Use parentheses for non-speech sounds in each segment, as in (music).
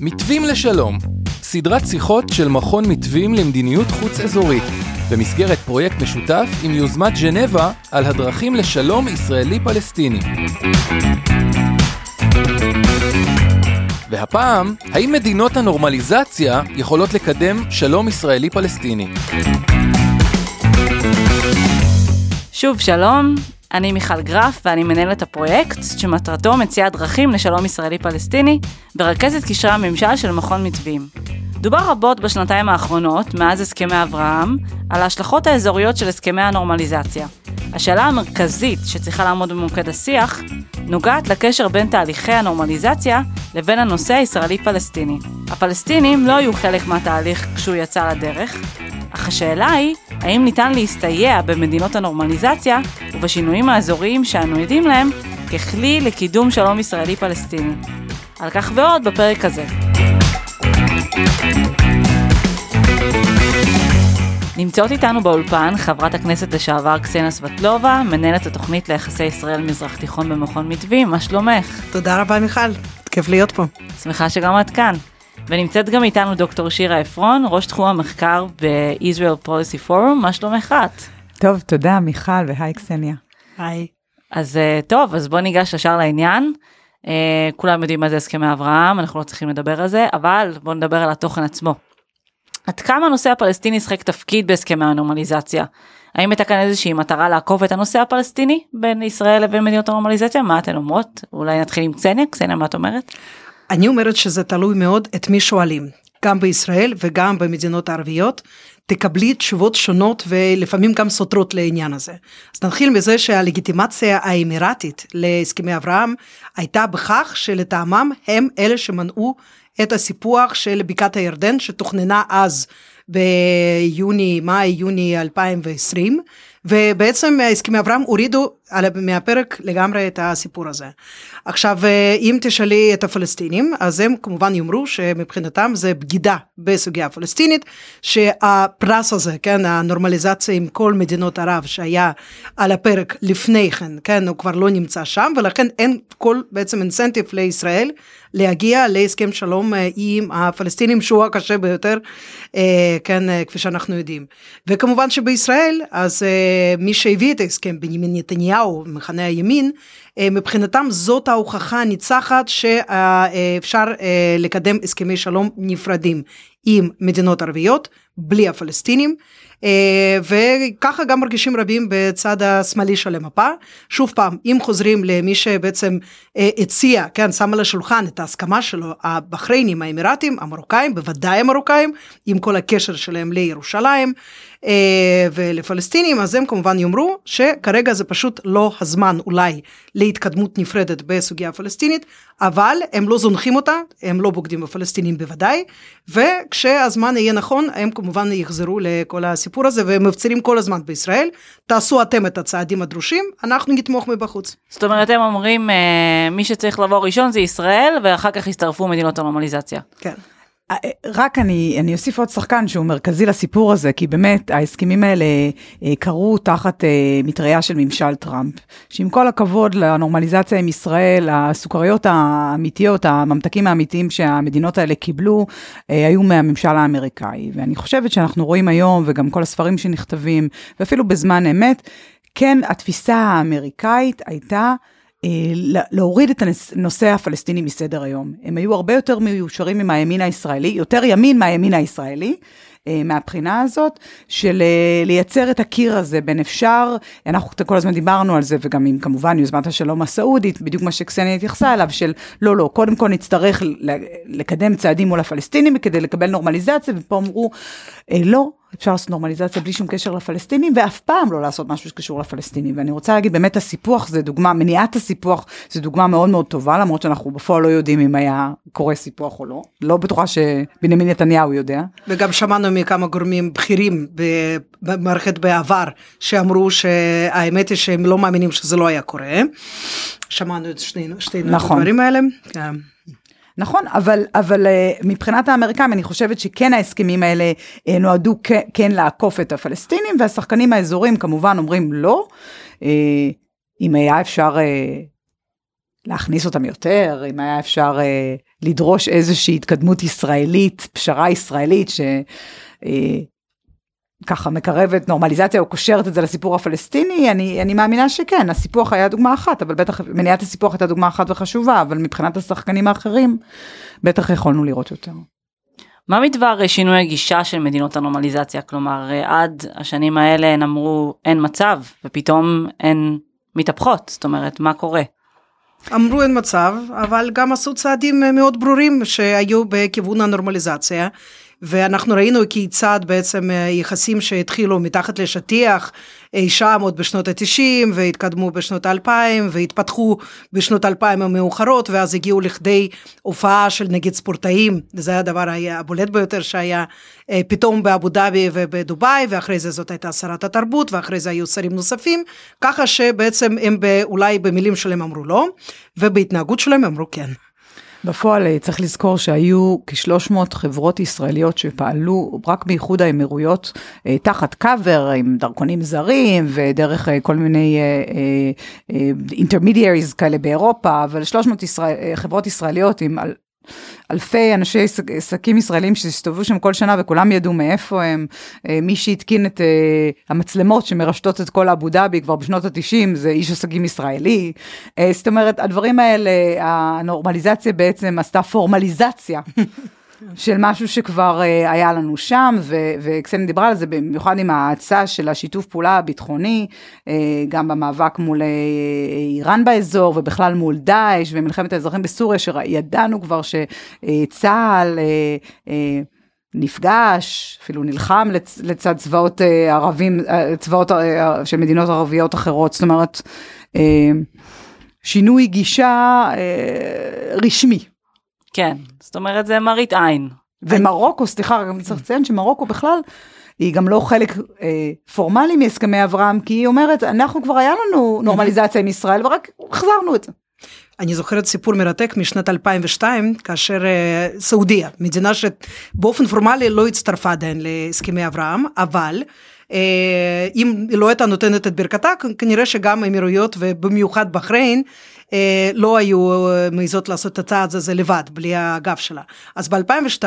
מתווים לשלום, סדרת שיחות של מכון מתווים למדיניות חוץ אזורית, במסגרת פרויקט משותף עם יוזמת ג'נבה על הדרכים לשלום ישראלי-פלסטיני. והפעם, האם מדינות הנורמליזציה יכולות לקדם שלום ישראלי-פלסטיני? שוב שלום, אני מיכל גרף ואני מנהלת הפרויקט שמטרתו מציאת דרכים לשלום ישראלי-פלסטיני ורכזת קשרי הממשל של מכון מתווים. דובר רבות בשנתיים האחרונות, מאז הסכמי אברהם, על ההשלכות האזוריות של הסכמי הנורמליזציה. השאלה המרכזית שצריכה לעמוד במוקד השיח, נוגעת לקשר בין תהליכי הנורמליזציה לבין הנושא הישראלי-פלסטיני. הפלסטינים לא היו חלק מהתהליך כשהוא יצא לדרך, אך השאלה היא, האם ניתן להסתייע במדינות הנורמליזציה ובשינויים האזוריים שאנו עדים להם ככלי לקידום שלום ישראלי-פלסטיני. על כך ועוד בפרק הזה. נמצאות איתנו באולפן חברת הכנסת לשעבר קסניה סבטלובה, מנהלת התוכנית ליחסי ישראל-מזרח תיכון במכון מתווים, מה שלומך? תודה רבה מיכל, כיף להיות פה. שמחה שגם את כאן. ונמצאת גם איתנו דוקטור שירה עפרון, ראש תחום המחקר ב-Israel Policy Forum, מה שלומך את? טוב, תודה מיכל והי קסניה. היי. אז טוב, אז בוא ניגש ישר לעניין. Uh, כולם יודעים מה זה הסכמי אברהם, אנחנו לא צריכים לדבר על זה, אבל בוא נדבר על התוכן עצמו. עד כמה הנושא הפלסטיני ישחק תפקיד בהסכמי הנורמליזציה? האם הייתה כאן איזושהי מטרה לעקוב את הנושא הפלסטיני בין ישראל לבין מדינות הנורמליזציה? מה אתן אומרות? אולי נתחיל עם קסניה? קסניה, מה את אומרת? אני אומרת שזה תלוי מאוד את מי שואלים. גם בישראל וגם במדינות הערביות, תקבלי תשובות שונות ולפעמים גם סותרות לעניין הזה. אז נתחיל מזה שהלגיטימציה האמירתית להסכמי אברהם הייתה בכך שלטעמם הם אלה שמנעו את הסיפוח של בקעת הירדן שתוכננה אז ביוני, מאי, יוני 2020, ובעצם הסכמי אברהם הורידו מהפרק לגמרי את הסיפור הזה. עכשיו, אם תשאלי את הפלסטינים, אז הם כמובן יאמרו שמבחינתם זה בגידה בסוגיה הפלסטינית, שהפרס הזה, כן, הנורמליזציה עם כל מדינות ערב שהיה על הפרק לפני כן, כן, הוא כבר לא נמצא שם, ולכן אין כל בעצם אינסנטיב לישראל להגיע להסכם שלום עם הפלסטינים שהוא הקשה ביותר, כן, כפי שאנחנו יודעים. וכמובן שבישראל, אז מי שהביא את ההסכם, בנימין נתניהו, מחנה הימין, מבחינתם זאת ההוכחה הניצחת שאפשר לקדם הסכמי שלום נפרדים עם מדינות ערביות, בלי הפלסטינים. וככה גם מרגישים רבים בצד השמאלי של המפה. שוב פעם, אם חוזרים למי שבעצם הציע, כן, שם על השולחן את ההסכמה שלו, הבחריינים, האמירתים, המרוקאים, בוודאי המרוקאים, עם כל הקשר שלהם לירושלים ולפלסטינים, אז הם כמובן יאמרו שכרגע זה פשוט לא הזמן אולי להתקדמות נפרדת בסוגיה הפלסטינית, אבל הם לא זונחים אותה, הם לא בוגדים בפלסטינים בוודאי, וכשהזמן יהיה נכון, הם כמובן יחזרו לכל הסיפור הזה, והם מפצירים כל הזמן בישראל, תעשו אתם את הצעדים הדרושים, אנחנו נתמוך מבחוץ. זאת אומרת, הם אומרים, מי שצריך לבוא ראשון זה ישראל, ואחר כך יצטרפו מדינות הנורמליזציה. כן. רק אני, אני אוסיף עוד שחקן שהוא מרכזי לסיפור הזה, כי באמת ההסכמים האלה קרו תחת מטריה של ממשל טראמפ, שעם כל הכבוד לנורמליזציה עם ישראל, הסוכריות האמיתיות, הממתקים האמיתיים שהמדינות האלה קיבלו, היו מהממשל האמריקאי. ואני חושבת שאנחנו רואים היום, וגם כל הספרים שנכתבים, ואפילו בזמן אמת, כן, התפיסה האמריקאית הייתה, להוריד את הנושא הפלסטיני מסדר היום. הם היו הרבה יותר מיושרים עם הימין הישראלי, יותר ימין מהימין הישראלי. מהבחינה הזאת של לייצר את הקיר הזה בין אפשר, אנחנו כל הזמן דיברנו על זה וגם עם כמובן יוזמת השלום הסעודית, בדיוק מה שקסניה התייחסה אליו, של לא, לא, קודם כל נצטרך לקדם צעדים מול הפלסטינים כדי לקבל נורמליזציה, ופה אמרו, לא, אפשר לעשות נורמליזציה בלי שום קשר לפלסטינים, ואף פעם לא לעשות משהו שקשור לפלסטינים. ואני רוצה להגיד, באמת הסיפוח זה דוגמה, מניעת הסיפוח זה דוגמה מאוד מאוד טובה, למרות שאנחנו בפועל לא יודעים אם היה קורה סיפוח או לא. לא בטוחה שבנימין נתניהו יודע. וגם שמענו מכמה גורמים בכירים במערכת בעבר, שאמרו שהאמת היא שהם לא מאמינים שזה לא היה קורה. שמענו את שנינו, שנינו נכון. הדברים האלה. נכון, אבל, אבל מבחינת האמריקאים אני חושבת שכן ההסכמים האלה נועדו כן לעקוף את הפלסטינים, והשחקנים האזוריים כמובן אומרים לא. אם היה אפשר להכניס אותם יותר, אם היה אפשר אה, לדרוש איזושהי התקדמות ישראלית, פשרה ישראלית ש... אה, ככה מקרבת נורמליזציה או קושרת את זה לסיפור הפלסטיני, אני, אני מאמינה שכן, הסיפוח היה דוגמה אחת, אבל בטח מניעת הסיפוח הייתה דוגמה אחת וחשובה, אבל מבחינת השחקנים האחרים, בטח יכולנו לראות יותר. מה מדבר שינוי הגישה של מדינות הנורמליזציה? כלומר, עד השנים האלה הן אמרו אין מצב, ופתאום הן מתהפכות, זאת אומרת, מה קורה? אמרו אין מצב, אבל גם עשו צעדים מאוד ברורים שהיו בכיוון הנורמליזציה. ואנחנו ראינו כיצד בעצם אה, יחסים שהתחילו מתחת לשטיח אי שם עוד בשנות ה-90 והתקדמו בשנות ה-2000 והתפתחו בשנות ה-2000 המאוחרות ואז הגיעו לכדי הופעה של נגיד ספורטאים, וזה היה הדבר הבולט ביותר שהיה אה, פתאום באבו דאבי ובדובאי ואחרי זה זאת הייתה שרת התרבות ואחרי זה היו שרים נוספים, ככה שבעצם הם אולי במילים שלהם אמרו לא ובהתנהגות שלהם אמרו כן. בפועל אה, צריך לזכור שהיו כ-300 חברות ישראליות שפעלו רק באיחוד האמירויות אה, תחת קאבר עם דרכונים זרים ודרך אה, כל מיני אינטרמידיאריז כאלה באירופה, אבל 300 ישראל, חברות ישראליות עם אלפי אנשי עסקים ישראלים שהסתובבו שם כל שנה וכולם ידעו מאיפה הם. אה, מי שהתקין את אה, המצלמות שמרשתות את כל אבו דאבי כבר בשנות התשעים זה איש עסקים ישראלי. אה, זאת אומרת, הדברים האלה, הנורמליזציה בעצם עשתה פורמליזציה. (laughs) של משהו שכבר uh, היה לנו שם, וקסניה דיברה על זה במיוחד עם ההאצה של השיתוף פעולה הביטחוני, uh, גם במאבק מול uh, איראן באזור, ובכלל מול דאעש ומלחמת האזרחים בסוריה, שידענו כבר שצה"ל uh, uh, נפגש, אפילו נלחם לצ, לצד צבאות ערבים, צבאות של מדינות ערביות אחרות, זאת אומרת, שינוי גישה רשמי. כן, זאת אומרת זה מראית עין. ומרוקו, סליחה, גם צריך לציין שמרוקו בכלל, היא גם לא חלק אה, פורמלי מהסכמי אברהם, כי היא אומרת, אנחנו כבר היה לנו נורמליזציה עם ישראל, ורק החזרנו את זה. אני זוכרת סיפור מרתק משנת 2002, כאשר uh, סעודיה, מדינה שבאופן פורמלי לא הצטרפה עדיין להסכמי אברהם, אבל uh, אם היא לא הייתה נותנת את ברכתה, כנראה שגם האמירויות ובמיוחד בחריין, אה, לא היו אה, מעיזות לעשות את הצעד הזה לבד, בלי הגב שלה. אז ב-2002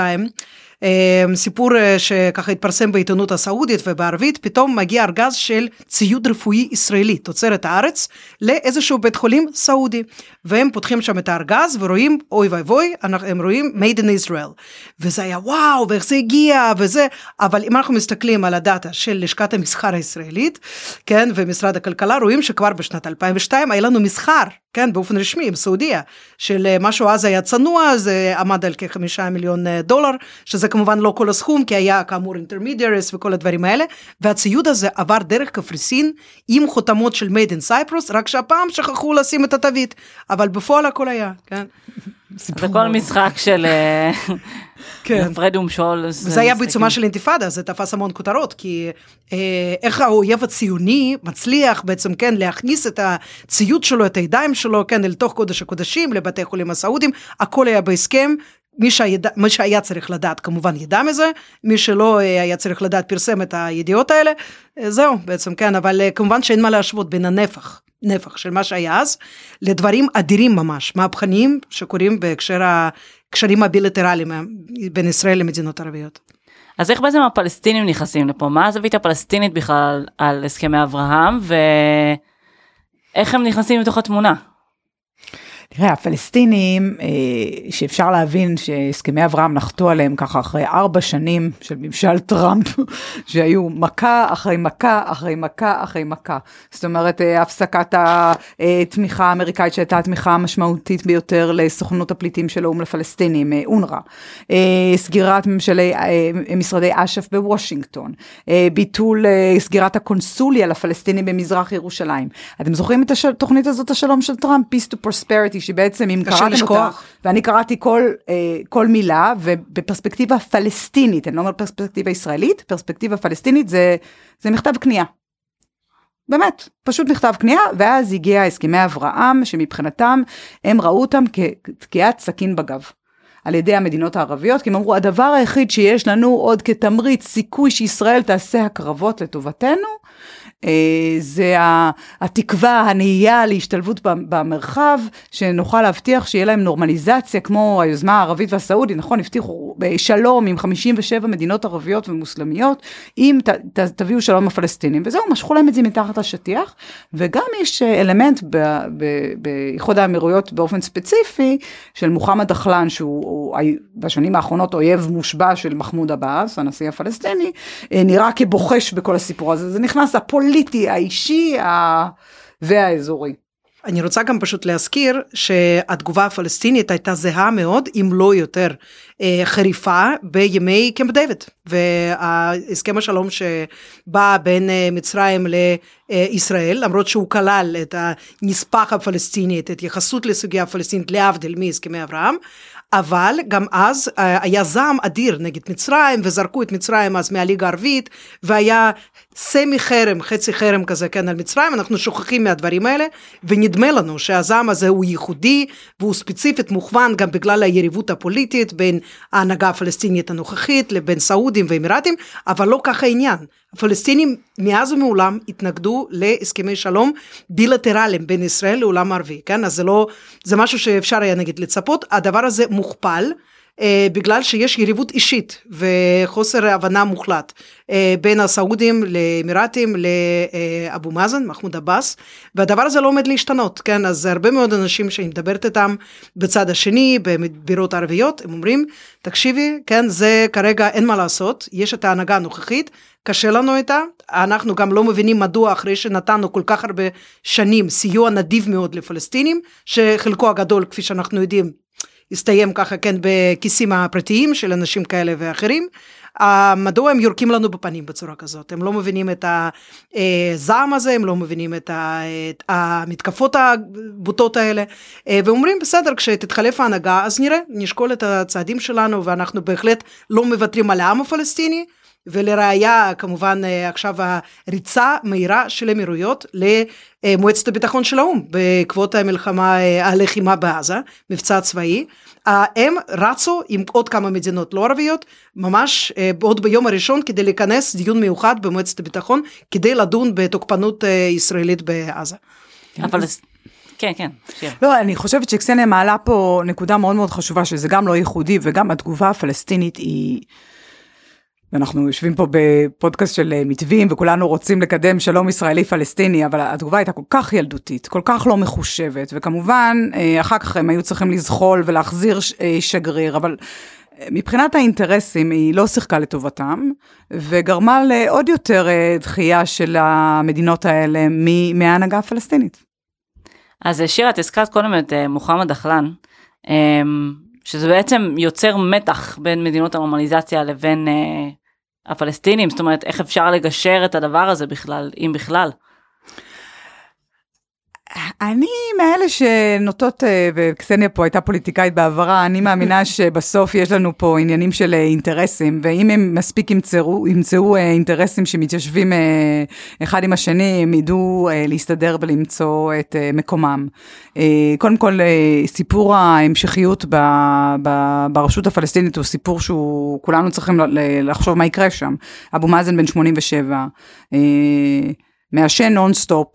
אמ, סיפור אה, שככה התפרסם בעיתונות הסעודית ובערבית, פתאום מגיע ארגז של ציוד רפואי ישראלי, תוצרת הארץ, לאיזשהו בית חולים סעודי. והם פותחים שם את הארגז ורואים, אוי ואבוי, הם רואים made in Israel. וזה היה וואו, ואיך זה הגיע, וזה, אבל אם אנחנו מסתכלים על הדאטה של לשכת המסחר הישראלית, כן, ומשרד הכלכלה, רואים שכבר בשנת 2002 היה לנו מסחר, כן, באופן רשמי עם סעודיה, של אה, משהו אז היה צנוע, זה עמד על כחמישה מיליון אה, דולר, שזה זה כמובן לא כל הסכום, כי היה כאמור אינטרמידיארס וכל הדברים האלה, והציוד הזה עבר דרך קפריסין עם חותמות של made in Cyprus, רק שהפעם שכחו לשים את התווית, אבל בפועל הכל היה, כן. זה כל משחק של אה, כן. פרד ומשול. זה היה בעיצומה של אינתיפאדה, זה תפס המון כותרות, כי אה, איך האויב הציוני מצליח בעצם, כן, להכניס את הציוד שלו, את הידיים שלו, כן, אל תוך קודש הקודשים, לבתי חולים הסעודים, הכל היה בהסכם, מי, שידע, מי שהיה צריך לדעת כמובן ידע מזה, מי שלא אה, היה צריך לדעת פרסם את הידיעות האלה, אה, זהו בעצם כן, אבל אה, כמובן שאין מה להשוות בין הנפח, נפח של מה שהיה אז, לדברים אדירים ממש, מהפכניים שקורים בהקשר הקשרים הבילטרליים בין ישראל למדינות ערביות. אז איך בעצם הפלסטינים נכנסים לפה? מה הזווית הפלסטינית בכלל על הסכמי אברהם ואיך הם נכנסים לתוך התמונה? תראה, הפלסטינים, אה, שאפשר להבין שהסכמי אברהם נחתו עליהם ככה אחרי ארבע שנים של ממשל טראמפ, (laughs) שהיו מכה אחרי מכה אחרי מכה אחרי מכה. זאת אומרת, אה, הפסקת התמיכה האמריקאית שהייתה התמיכה המשמעותית ביותר לסוכנות הפליטים של האו"ם לפלסטינים, אה, אונר"א, סגירת ממשלי, משרדי אש"ף בוושינגטון, ביטול סגירת הקונסוליה לפלסטינים במזרח ירושלים. אתם זוכרים את התוכנית הזאת, השלום של טראמפ, Peace to Prosperity? קראתי שבעצם אם קראתם אותה, ואני קראתי כל, אה, כל מילה, ובפרספקטיבה פלסטינית, אני לא אומרת פרספקטיבה ישראלית, פרספקטיבה פלסטינית זה, זה מכתב כניעה. באמת, פשוט מכתב כניעה, ואז הגיע הסכמי אברהם, שמבחינתם הם ראו אותם כתקיעת סכין בגב. על ידי המדינות הערביות, כי הם אמרו, הדבר היחיד שיש לנו עוד כתמריץ סיכוי שישראל תעשה הקרבות לטובתנו, זה התקווה, הנהייה להשתלבות במרחב, שנוכל להבטיח שיהיה להם נורמליזציה, כמו היוזמה הערבית והסעודית, נכון, הבטיחו שלום עם 57 מדינות ערביות ומוסלמיות, אם ת, ת, תביאו שלום הפלסטינים, וזהו, משכו להם את זה מתחת לשטיח, וגם יש אלמנט באיחוד האמירויות באופן ספציפי, של מוחמד דחלן, שהוא בשנים האחרונות אויב מושבע של מחמוד עבאס, הנשיא הפלסטיני, נראה כבוחש בכל הסיפור הזה, זה נכנס הפוליטי, האישי והאזורי. אני רוצה גם פשוט להזכיר שהתגובה הפלסטינית הייתה זהה מאוד, אם לא יותר חריפה, בימי קמפ דיוויד. והסכם השלום שבא בין אה, מצרים לישראל, למרות שהוא כלל את הנספח הפלסטיני, את ההתייחסות לסוגיה הפלסטינית, להבדיל מהסכמי אברהם, אבל גם אז אה, היה זעם אדיר נגד מצרים, וזרקו את מצרים אז מהליגה הערבית, והיה סמי חרם, חצי חרם כזה, כן, על מצרים, אנחנו שוכחים מהדברים האלה, ונדמה לנו שהזעם הזה הוא ייחודי, והוא ספציפית מוכוון גם בגלל היריבות הפוליטית בין ההנהגה הפלסטינית הנוכחית לבין סעודים ואמירתים, אבל לא ככה העניין. הפלסטינים מאז ומעולם התנגדו להסכמי שלום בילטרליים בין ישראל לעולם הערבי, כן? אז זה לא, זה משהו שאפשר היה נגיד לצפות, הדבר הזה מוכפל. אה, בגלל שיש יריבות אישית וחוסר הבנה מוחלט אה, בין הסעודים לאמירתים לאבו מאזן, מחמוד עבאס, והדבר הזה לא עומד להשתנות, כן? אז הרבה מאוד אנשים שאני מדברת איתם בצד השני, בבירות ערביות, הם אומרים, תקשיבי, כן, זה כרגע אין מה לעשות, יש את ההנהגה הנוכחית, קשה לנו איתה, אנחנו גם לא מבינים מדוע אחרי שנתנו כל כך הרבה שנים סיוע נדיב מאוד לפלסטינים, שחלקו הגדול, כפי שאנחנו יודעים, הסתיים ככה כן בכיסים הפרטיים של אנשים כאלה ואחרים. Uh, מדוע הם יורקים לנו בפנים בצורה כזאת? הם לא מבינים את הזעם הזה, הם לא מבינים את, המתקפות הבוטות האלה, uh, ואומרים בסדר, כשתתחלף ההנהגה אז נראה, נשקול את הצעדים שלנו ואנחנו בהחלט לא מוותרים על העם הפלסטיני, ולראיה כמובן אה, עכשיו הריצה מהירה של אמירויות למועצת הביטחון של האו"ם בעקבות המלחמה, אה, הלחימה בעזה, מבצע צבאי. הם רצו עם עוד כמה מדינות לא ערביות, ממש אה, עוד ביום הראשון כדי לכנס דיון מיוחד במועצת הביטחון, כדי לדון בתוקפנות ישראלית בעזה. אבל כן, כן. שיר. לא, אני חושבת שקסניה מעלה פה נקודה מאוד מאוד חשובה, שזה גם לא ייחודי וגם התגובה הפלסטינית היא... ואנחנו יושבים פה בפודקאסט של אה, מתווים וכולנו רוצים לקדם שלום ישראלי פלסטיני אבל התגובה הייתה כל כך ילדותית כל כך לא מחושבת וכמובן אה, אחר כך הם היו צריכים לזחול ולהחזיר אה, שגריר אבל מבחינת האינטרסים היא לא שיחקה לטובתם וגרמה לעוד יותר דחייה של המדינות האלה מההנהגה הפלסטינית. אז שירה את הזכרת קודם את מוחמד דחלן. שזה בעצם יוצר מתח בין מדינות הנורמליזציה לבין אה, הפלסטינים, זאת אומרת איך אפשר לגשר את הדבר הזה בכלל, אם בכלל. אני מאלה שנוטות, אה, וקסניה פה הייתה פוליטיקאית בעברה, אני מאמינה (laughs) שבסוף יש לנו פה עניינים של אה, אינטרסים, ואם הם מספיק ימצאו, ימצאו אה, אינטרסים שמתיישבים אחד עם השני, הם ידעו להסתדר ולמצוא את מקומם. קודם כל, סיפור ההמשכיות ב, ב, ברשות הפלסטינית הוא סיפור שהוא, כולנו צריכים לחשוב מה יקרה שם. אבו מאזן בן 87, מעשן נונסטופ.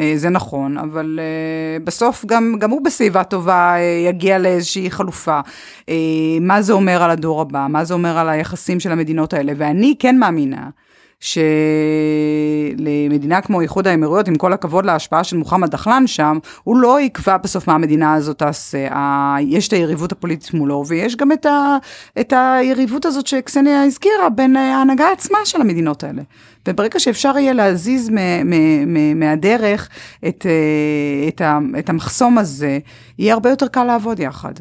אה, זה נכון, אבל uh, בסוף גם, גם הוא בסביבה טובה uh, יגיע לאיזושהי חלופה. מה זה אומר על הדור הבא? מה זה אומר על היחסים של המדינות האלה? ואני כן מאמינה שלמדינה כמו איחוד האמירויות, עם כל הכבוד להשפעה של מוחמד דחלן שם, הוא לא יקבע בסוף מה המדינה הזאת תעשה. יש את היריבות הפוליטית מולו, ויש גם את, ה, את היריבות הזאת שקסניה הזכירה בין ההנהגה עצמה של המדינות האלה. וברגע שאפשר יהיה להזיז מהדרך את, את, את המחסום הזה, יהיה הרבה יותר קל לעבוד יחד.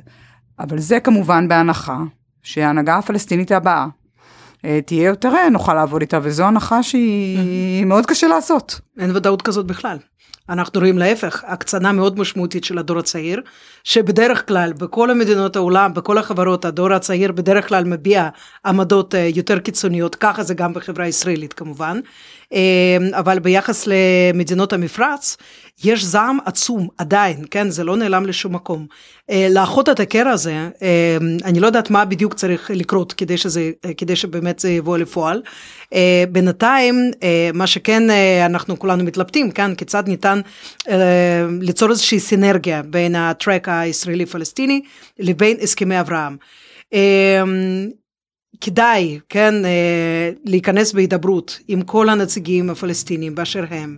אבל זה כמובן בהנחה שההנהגה הפלסטינית הבאה אה, תהיה יותר אה, נוכל לעבוד איתה, וזו הנחה שהיא מאוד קשה לעשות. אין ודאות כזאת בכלל. אנחנו רואים להפך, הקצנה מאוד משמעותית של הדור הצעיר, שבדרך כלל בכל המדינות העולם, בכל החברות, הדור הצעיר בדרך כלל מביע עמדות אה, יותר קיצוניות, ככה זה גם בחברה הישראלית כמובן. אבל ביחס למדינות המפרץ, יש זעם עצום עדיין, כן, זה לא נעלם לשום מקום. לאחות את הקרע הזה, אני לא יודעת מה בדיוק צריך לקרות כדי, שזה, כדי שבאמת זה יבוא לפועל. בינתיים, מה שכן אנחנו כולנו מתלבטים, כן, כיצד ניתן ליצור איזושהי סינרגיה בין הטרק הישראלי-פלסטיני לבין הסכמי אברהם. כדאי, כן, אה, להיכנס בהידברות עם כל הנציגים הפלסטינים באשר הם.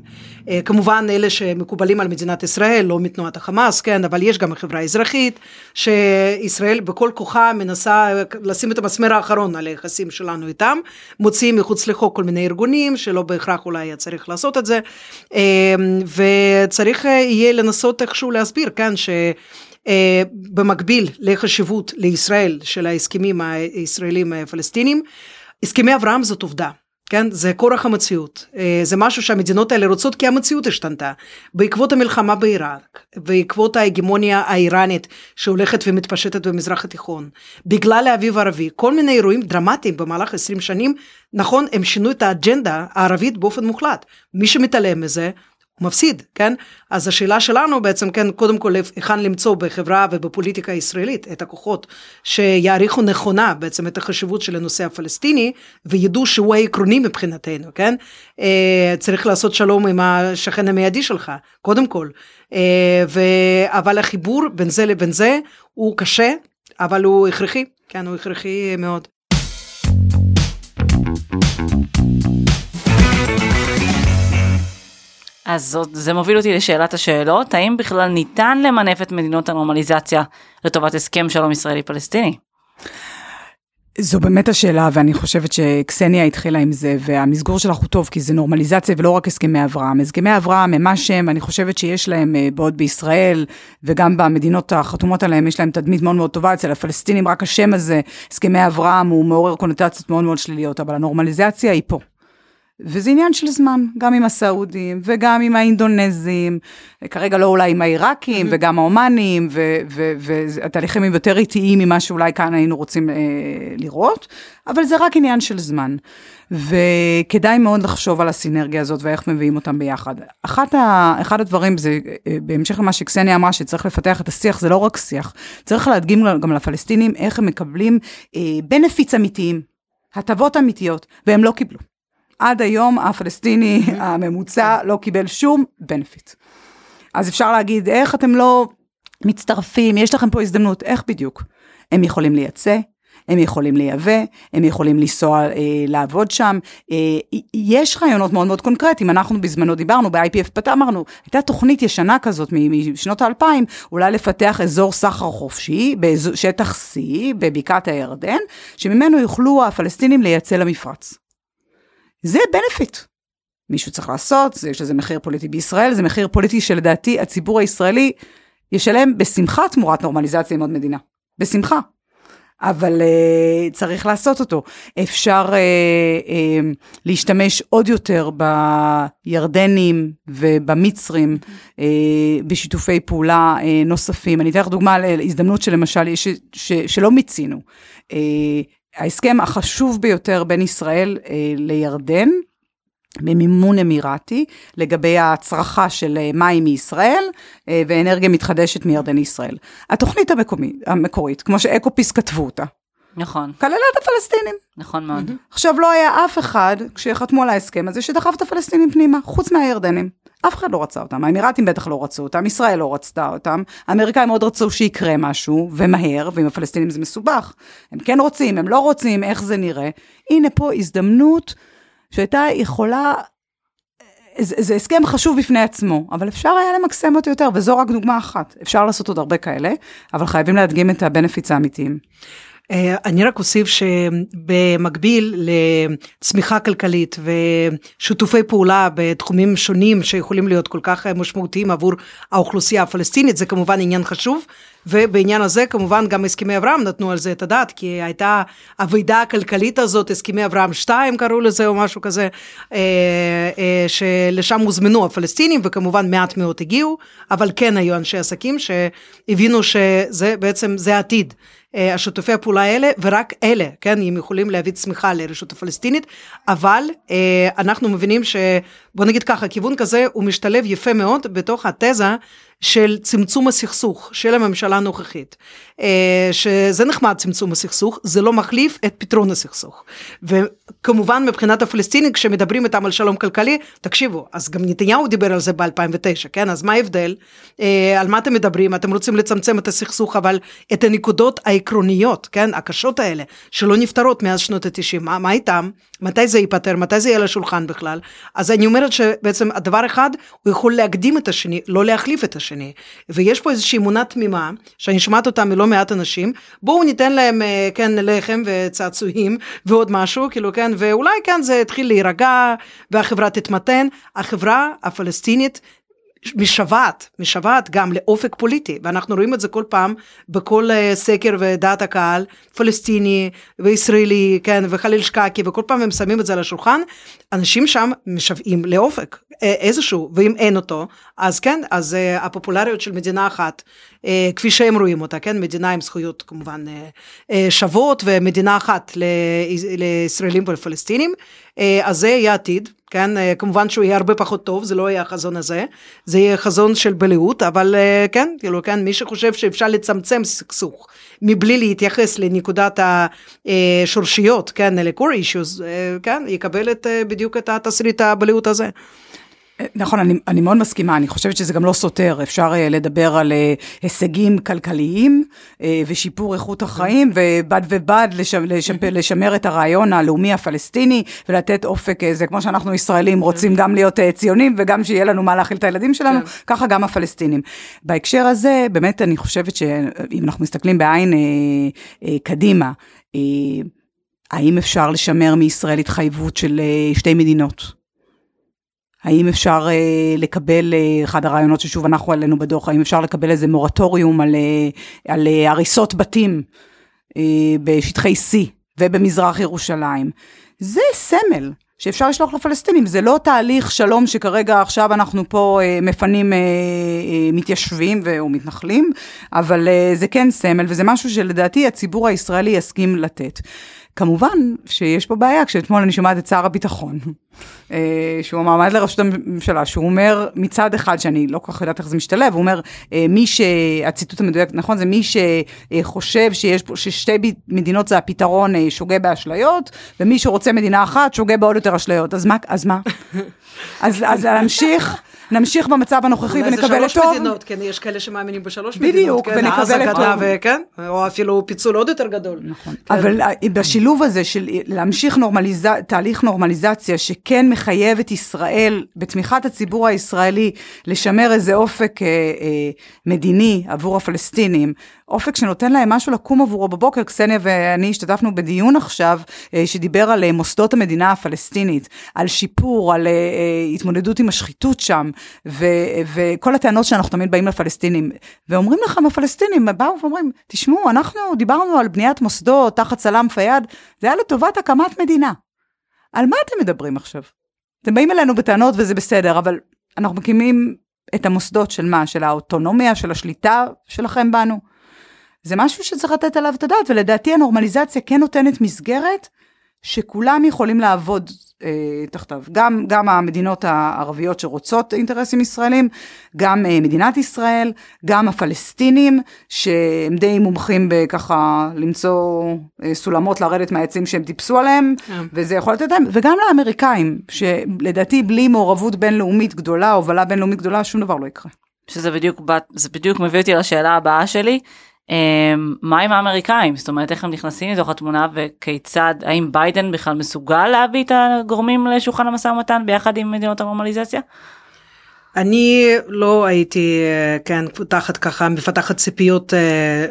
אה, כמובן אלה שמקובלים על מדינת ישראל, לא מתנועת החמאס, כן, אבל יש גם החברה האזרחית, שישראל בכל כוחה מנסה לשים את המסמר האחרון על היחסים שלנו איתם, מוציאים מחוץ לחוק כל מיני ארגונים, שלא בהכרח אולי היה צריך לעשות את זה, אה, וצריך יהיה לנסות איכשהו להסביר, כן, ש... אה, במקביל לחשיבות לישראל של ההסכמים הישראלים הפלסטינים, הסכמי אברהם זאת עובדה. כן, זה כורח המציאות, אה, זה משהו שהמדינות האלה רוצות כי המציאות השתנתה. בעקבות המלחמה בעיראק, בעקבות ההגמוניה האיראנית שהולכת ומתפשטת במזרח התיכון, בגלל האביב הערבי, כל מיני אירועים דרמטיים במהלך 20 שנים, נכון, הם שינו את האג'נדה הערבית באופן מוחלט. מי שמתעלם מזה, הוא מפסיד, כן? אז השאלה שלנו בעצם, כן, קודם כל, היכן למצוא בחברה ובפוליטיקה הישראלית את הכוחות שיעריכו נכונה בעצם את החשיבות של הנושא הפלסטיני, וידעו שהוא העקרוני מבחינתנו, כן? אה, צריך לעשות שלום עם השכן המיידי שלך, קודם כל. אה, ו... אבל החיבור בין זה לבין זה הוא קשה, אבל הוא הכרחי, כן, הוא הכרחי מאוד. אז זאת, זה מוביל אותי לשאלת השאלות, האם בכלל ניתן למנף את מדינות הנורמליזציה לטובת הסכם שלום ישראלי-פלסטיני? זו באמת השאלה, ואני חושבת שקסניה התחילה עם זה, והמסגור שלך הוא טוב, כי זה נורמליזציה ולא רק הסכמי אברהם. הסכמי אברהם הם מה שהם, אני חושבת שיש להם, אה, בעוד בישראל, וגם במדינות החתומות עליהם, יש להם תדמית מאוד מאוד טובה, אצל הפלסטינים רק השם הזה, הסכמי אברהם, הוא מעורר קונוטציות מאוד מאוד שליליות, אבל הנורמליזציה היא פה. וזה עניין של זמן, גם עם הסעודים וגם עם האינדונזים, כרגע לא אולי עם העיראקים mm-hmm. וגם העומנים, והתהליכים הם יותר איטיים ממה שאולי כאן היינו רוצים אה, לראות, אבל זה רק עניין של זמן. וכדאי מאוד לחשוב על הסינרגיה הזאת ואיך מביאים אותם ביחד. אחת ה, אחד הדברים זה, אה, בהמשך למה שקסניה אמרה, שצריך לפתח את השיח, זה לא רק שיח, צריך להדגים גם לפלסטינים איך הם מקבלים אה, בנפיץ אמיתיים, הטבות אמיתיות, והם לא קיבלו. עד היום הפלסטיני הממוצע לא קיבל שום בנפיט. אז אפשר להגיד, איך אתם לא מצטרפים, יש לכם פה הזדמנות, איך בדיוק? הם יכולים לייצא, הם יכולים לייבא, הם יכולים לנסוע אה, לעבוד שם. אה, יש רעיונות מאוד מאוד קונקרטיים, אנחנו בזמנו דיברנו, ב-IPF אמרנו, הייתה תוכנית ישנה כזאת משנות האלפיים, אולי לפתח אזור סחר חופשי בשטח C, בבקעת הירדן, שממנו יוכלו הפלסטינים לייצא למפרץ. זה בנפיט. מישהו צריך לעשות, יש לזה מחיר פוליטי בישראל, זה מחיר פוליטי שלדעתי הציבור הישראלי ישלם בשמחה תמורת נורמליזציה עם עוד מדינה. בשמחה. אבל uh, צריך לעשות אותו. אפשר uh, uh, להשתמש עוד יותר בירדנים ובמצרים uh, בשיתופי פעולה uh, נוספים. אני אתן לך דוגמה להזדמנות שלמשל, ש, ש, שלא מיצינו. Uh, ההסכם החשוב ביותר בין ישראל אה, לירדן, במימון אמירתי, לגבי ההצרחה של אה, מים מישראל אה, ואנרגיה מתחדשת מירדן לישראל. התוכנית המקומית, המקורית, כמו שאקופיס כתבו אותה. נכון. כללה את הפלסטינים. נכון מאוד. עכשיו, לא היה אף אחד, כשחתמו על ההסכם הזה, שדחף את הפלסטינים פנימה, חוץ מהירדנים. אף אחד לא רצה אותם, האמירתים בטח לא רצו אותם, ישראל לא רצתה אותם, האמריקאים מאוד רצו שיקרה משהו, ומהר, ועם הפלסטינים זה מסובך. הם כן רוצים, הם לא רוצים, איך זה נראה. הנה פה הזדמנות שהייתה יכולה זה, זה הסכם חשוב בפני עצמו, אבל אפשר היה למקסם אותו יותר, וזו רק דוגמה אחת. אפשר לעשות עוד הרבה כאלה, אבל חייבים להדגים את הבנפיץ האמיתיים. אה, אני רק אוסיף שבמקביל לצמיחה כלכלית ושיתופי פעולה בתחומים שונים שיכולים להיות כל כך משמעותיים עבור האוכלוסייה הפלסטינית, זה כמובן עניין חשוב, ובעניין הזה כמובן גם הסכמי אברהם נתנו על זה את הדעת, כי הייתה הוועידה הכלכלית הזאת, הסכמי אברהם 2 קראו לזה או משהו כזה, אה, אה, שלשם הוזמנו הפלסטינים וכמובן מעט מאוד הגיעו, אבל כן היו אנשי עסקים שהבינו שזה בעצם, זה העתיד. אה, השותפי הפעולה האלה, ורק אלה, כן, הם יכולים להביא צמיחה לרשות הפלסטינית, אבל אה, אנחנו מבינים ש... בוא נגיד ככה, כיוון כזה הוא משתלב יפה מאוד בתוך התזה של צמצום הסכסוך של הממשלה הנוכחית. אה, שזה נחמד צמצום הסכסוך, זה לא מחליף את פתרון הסכסוך. וכמובן מבחינת הפלסטינים כשמדברים איתם על שלום כלכלי, תקשיבו, אז גם נתניהו דיבר על זה ב-2009, כן? אז מה ההבדל? אה, על מה אתם מדברים? אתם רוצים לצמצם את הסכסוך, אבל את הנקודות העקרוניות, כן? הקשות האלה, שלא נפתרות מאז שנות ה-90, מה, מה איתם? מתי זה ייפתר? מתי זה יהיה לשולחן בכלל? אז אני אומרת שבעצם הדבר אחד, הוא יכול להקדים את השני, לא להחליף את השני. ויש פה איזושהי אמונה תמימה, שאני שומעת אותה מלא מעט אנשים, בואו ניתן להם, אה, כן, לחם וצעצועים ועוד משהו, כאילו, כן, ואולי, כן, זה יתחיל להירגע, והחברה תתמתן. החברה הפלסטינית משוועת, משוועת גם לאופק פוליטי, ואנחנו רואים את זה כל פעם בכל uh, סקר ודעת הקהל, פלסטיני וישראלי, כן, וחליל שקקי, וכל פעם הם שמים את זה על השולחן, אנשים שם משוועים לאופק אה, איזשהו, ואם אין אותו, אז כן, אז uh, הפופולריות של מדינה אחת, uh, כפי שהם רואים אותה, כן, מדינה עם זכויות כמובן שוות, ומדינה אחת לישראלים ולפלסטינים, אז זה יהיה עתיד, כן, אה, כמובן שהוא יהיה הרבה פחות טוב, זה לא יהיה החזון הזה, זה יהיה חזון של בלהות, אבל אה, כן, כאילו, כן, מי שחושב שאפשר לצמצם סכסוך מבלי להתייחס לנקודת השורשיות, כן, ל-core issues, אה, כן, יקבל את, בדיוק את התסריט הבלהות הזה. נכון, אני, אני מאוד מסכימה, אני חושבת שזה גם לא סותר, אפשר uh, לדבר על uh, הישגים כלכליים uh, ושיפור איכות החיים, ובד ובד לשמר, לשמר, לשמר את הרעיון הלאומי הפלסטיני, ולתת אופק, uh, זה כמו שאנחנו ישראלים רוצים גם להיות uh, ציונים, וגם שיהיה לנו מה להאכיל את הילדים שלנו, כן. ככה גם הפלסטינים. בהקשר הזה, באמת אני חושבת שאם אנחנו מסתכלים בעין uh, uh, קדימה, uh, האם אפשר לשמר מישראל התחייבות של שתי מדינות? האם אפשר אה, לקבל, אה, אחד הרעיונות ששוב אנחנו העלינו בדוח, האם אפשר לקבל איזה מורטוריום על, אה, על אה, הריסות בתים אה, בשטחי C ובמזרח ירושלים? זה סמל. שאפשר לשלוח לפלסטינים, זה לא תהליך שלום שכרגע עכשיו אנחנו פה אה, מפנים אה, אה, מתיישבים או מתנחלים, אבל אה, זה כן סמל וזה משהו שלדעתי הציבור הישראלי יסכים לתת. כמובן שיש פה בעיה, כשאתמול אני שומעת את שר הביטחון, אה, שהוא המעמד לראשות הממשלה, שהוא אומר מצד אחד, שאני לא כל כך יודעת איך זה משתלב, הוא אומר, אה, מי ש... הציטוט המדויק, נכון, זה מי שחושב שיש פה, ששתי מדינות זה הפתרון אה, שוגה באשליות, ומי שרוצה מדינה אחת שוגה בעוד יותר אשליות. אז מה? אז מה? (laughs) אז, אז להמשיך נמשיך במצב הנוכחי ונקבל את טוב. אולי זה שלוש מדינות, כן, יש כאלה שמאמינים בשלוש מדינות. בדיוק, כן, ונקבל את טוב. וכן, או אפילו פיצול עוד יותר גדול. נכון, כן. אבל אה, בשילוב הזה של להמשיך נורמליז... תהליך נורמליזציה שכן מחייב את ישראל, בתמיכת הציבור הישראלי, לשמר איזה אופק אה, אה, מדיני עבור הפלסטינים, אופק שנותן להם משהו לקום עבורו בבוקר. קסניה ואני השתתפנו בדיון עכשיו אה, שדיבר על אה, מוסדות המדינה הפלסטינית, על שיפור, על אה, התמודדות עם השחיתות שם, ו- וכל הטענות שאנחנו תמיד באים לפלסטינים. ואומרים לכם הפלסטינים, באו ואומרים, תשמעו, אנחנו דיברנו על בניית מוסדות תחת סלאם פיאד, זה היה לטובת הקמת מדינה. על מה אתם מדברים עכשיו? אתם באים אלינו בטענות וזה בסדר, אבל אנחנו מקימים את המוסדות של מה? של האוטונומיה, של השליטה שלכם בנו? זה משהו שצריך לתת עליו את הדעת, ולדעתי הנורמליזציה כן נותנת מסגרת שכולם יכולים לעבוד אה, תחתיו. גם, גם המדינות הערביות שרוצות אינטרסים ישראלים, גם אה, מדינת ישראל, גם הפלסטינים, שהם די מומחים בככה למצוא אה, סולמות לרדת מהעצים שהם טיפסו עליהם, yeah. כן. וזה יכול לתת להם, וגם לאמריקאים, שלדעתי בלי מעורבות בינלאומית גדולה, הובלה בינלאומית גדולה, שום דבר לא יקרה. שזה בדיוק, זה בדיוק מביא אותי לשאלה הבאה שלי. אמ, מה עם האמריקאים זאת אומרת איך הם נכנסים לתוך התמונה וכיצד האם ביידן בכלל מסוגל להביא את הגורמים לשולחן המשא ומתן ביחד עם מדינות הנורמליזציה? אני לא הייתי כן פותחת ככה מפתחת ציפיות אה,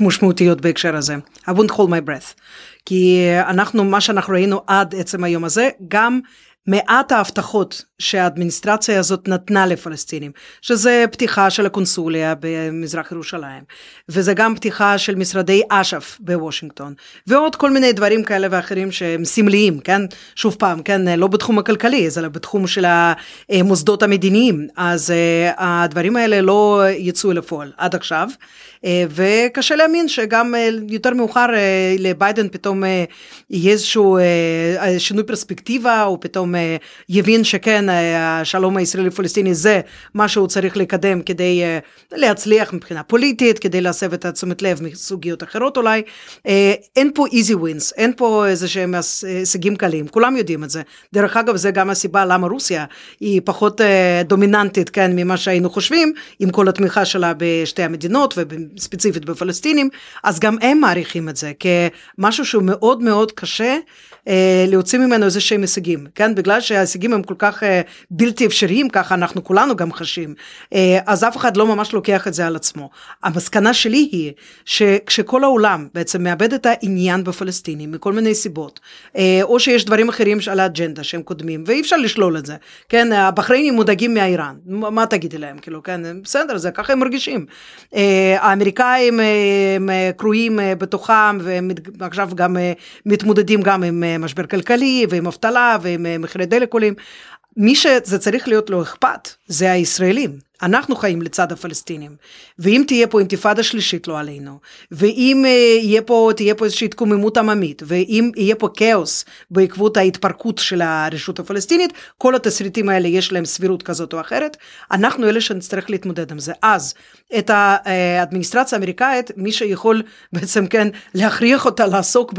משמעותיות בהקשר הזה. I wouldn't hold my breath. כי אנחנו מה שאנחנו ראינו עד עצם היום הזה גם מעט ההבטחות שהאדמיניסטרציה הזאת נתנה לפלסטינים, שזה פתיחה של הקונסוליה במזרח ירושלים, וזה גם פתיחה של משרדי אש"ף בוושינגטון, ועוד כל מיני דברים כאלה ואחרים שהם סמליים, כן? שוב פעם, כן, לא בתחום הכלכלי, אלא בתחום של המוסדות המדיניים, אז uh, הדברים האלה לא יצאו לפועל עד עכשיו. אה, וקשה להאמין שגם אה, יותר מאוחר אה, לביידן פתאום יהיה איזשהו שינוי פרספקטיבה, הוא פתאום יבין שכן, השלום הישראלי-פלסטיני זה מה שהוא צריך לקדם כדי להצליח מבחינה פוליטית, כדי להסב את התשומת לב מסוגיות אחרות אולי. אין פה easy wins, אין פה איזה שהם הישגים קלים, כולם יודעים את זה. דרך אגב, זה גם הסיבה למה רוסיה היא פחות דומיננטית, כן, ממה שהיינו חושבים, עם כל התמיכה שלה בשתי המדינות. ספציפית בפלסטינים, אז גם הם מעריכים את זה כמשהו שהוא מאוד מאוד קשה אה, להוציא ממנו איזה שהם הישגים, כן? בגלל שההישגים הם כל כך אה, בלתי אפשריים, ככה אנחנו כולנו גם חשים, אה, אז אף אחד לא ממש לוקח את זה על עצמו. המסקנה שלי היא שכשכל העולם בעצם מאבד את העניין בפלסטינים מכל מיני סיבות, אה, או שיש דברים אחרים על האג'נדה שהם קודמים, ואי אפשר לשלול את זה, כן? הבחריינים מודאגים מאיראן, מה תגידי להם, כאילו, כן? בסדר, זה ככה הם מרגישים. אה, האמריקאים הם קרויים בתוכם, והם עכשיו גם מתמודדים גם עם משבר כלכלי ועם אבטלה ועם מחירי דלק עולים. מי שזה צריך להיות לו אכפת זה הישראלים. אנחנו חיים לצד הפלסטינים, ואם תהיה פה אינתיפאדה שלישית לא עלינו, ואם יהיה פה, תהיה פה איזושהי התקוממות עממית, ואם יהיה פה כאוס בעקבות ההתפרקות של הרשות הפלסטינית, כל התסריטים האלה יש להם סבירות כזאת או אחרת, אנחנו אלה שנצטרך להתמודד עם זה. אז את האדמיניסטרציה האמריקאית, מי שיכול (laughs) בעצם כן להכריח אותה לעסוק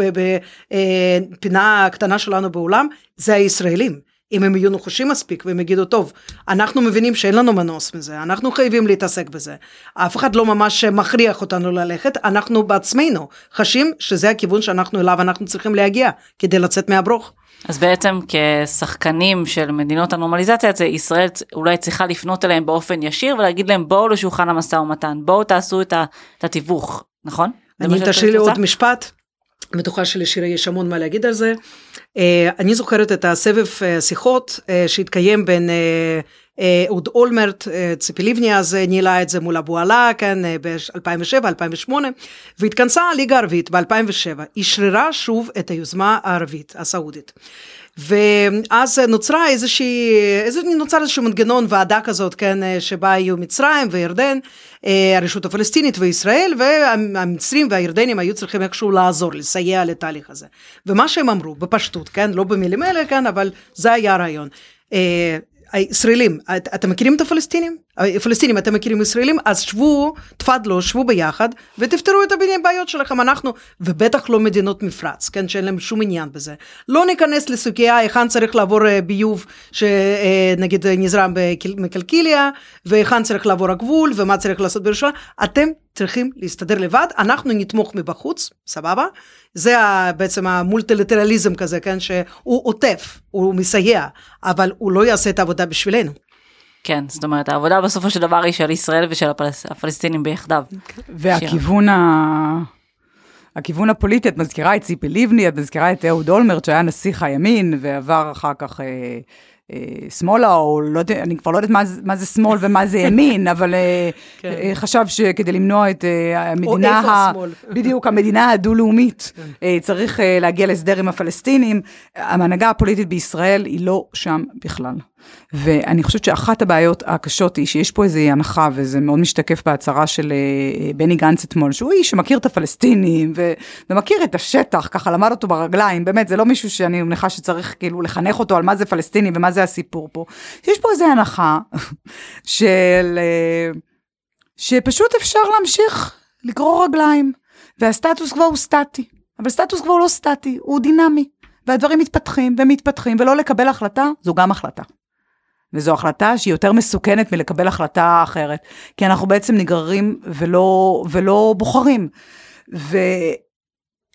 בפינה הקטנה שלנו בעולם, זה הישראלים. אם הם יהיו נוחשים מספיק והם יגידו, טוב, אנחנו מבינים שאין לנו מנוס מזה, אנחנו חייבים להתעסק בזה. אף אחד לא ממש מכריח אותנו ללכת, אנחנו בעצמנו חשים שזה הכיוון שאנחנו אליו אנחנו צריכים להגיע כדי לצאת מהברוך. אז בעצם כשחקנים של מדינות הנורמליזציה, ישראל אולי צריכה לפנות אליהם באופן ישיר ולהגיד להם בואו לשולחן המשא ומתן, בואו תעשו את התיווך, נכון? אני תשאיר לי עוד משפט. בטוחה שלשירי יש המון מה להגיד על זה. אה, אני זוכרת את הסבב אה, שיחות אה, שהתקיים בין אהוד אולמרט, ציפי לבני אז ניהלה את זה מול אבו עלה, כן, ב-2007-2008, והתכנסה הליגה הערבית ב-2007, אשררה שוב את היוזמה הערבית הסעודית. ואז נוצרה איזושהי, איזה, נוצר איזשהו מנגנון ועדה כזאת, כן, שבה היו מצרים וירדן, אה, הרשות הפלסטינית וישראל, והמצרים והירדנים היו צריכים איכשהו לעזור, לסייע לתהליך הזה. ומה שהם אמרו, בפשטות, כן, לא במילים האלה, כן, אבל זה היה הרעיון. אה, הישראלים, את, אתם מכירים את הפלסטינים? הפלסטינים, אתם מכירים ישראלים? אז שבו, תפדלו, שבו ביחד ותפתרו את הבעיות שלכם. אנחנו, ובטח לא מדינות מפרץ, כן, שאין להם שום עניין בזה. לא ניכנס לסוגיה היכן צריך לעבור אה, ביוב שנגיד אה, נזרם מקלקיליה, והיכן צריך לעבור הגבול, ומה צריך לעשות בירושלים. אתם צריכים להסתדר לבד, אנחנו נתמוך מבחוץ, סבבה? זה בעצם המולטילטרליזם כזה, כן, שהוא עוטף, הוא מסייע, אבל הוא לא יעשה את העבודה בשבילנו. כן, זאת אומרת, העבודה בסופו של דבר היא של ישראל ושל הפלס... הפלסטינים ביחדיו. והכיוון ה... הכיוון הפוליטי, את מזכירה את ציפי לבני, את מזכירה את אהוד אולמרט, שהיה נסיך הימין, ועבר אחר כך אה, אה, שמאלה, או לא יודע, אני כבר לא יודעת מה, מה זה שמאל ומה זה ימין, (laughs) אבל אה, כן. אה, חשב שכדי למנוע את המדינה, ה... (laughs) בדיוק, המדינה הדו-לאומית, כן. צריך להגיע להסדר עם הפלסטינים. ההנהגה הפוליטית בישראל היא לא שם בכלל. ואני חושבת שאחת הבעיות הקשות היא שיש פה איזו הנחה, וזה מאוד משתקף בהצהרה של אה, בני גנץ אתמול, שהוא איש שמכיר את הפלסטינים ו- ומכיר את השטח, ככה למד אותו ברגליים, באמת, זה לא מישהו שאני מניחה שצריך כאילו לחנך אותו על מה זה פלסטיני ומה זה הסיפור פה. יש פה איזו הנחה (laughs) של... אה, שפשוט אפשר להמשיך לגרור רגליים, והסטטוס קוו הוא סטטי, אבל סטטוס קוו לא סטטי, הוא דינמי, והדברים מתפתחים ומתפתחים, ולא לקבל החלטה זו גם החלטה. וזו החלטה שהיא יותר מסוכנת מלקבל החלטה אחרת, כי אנחנו בעצם נגררים ולא, ולא בוחרים.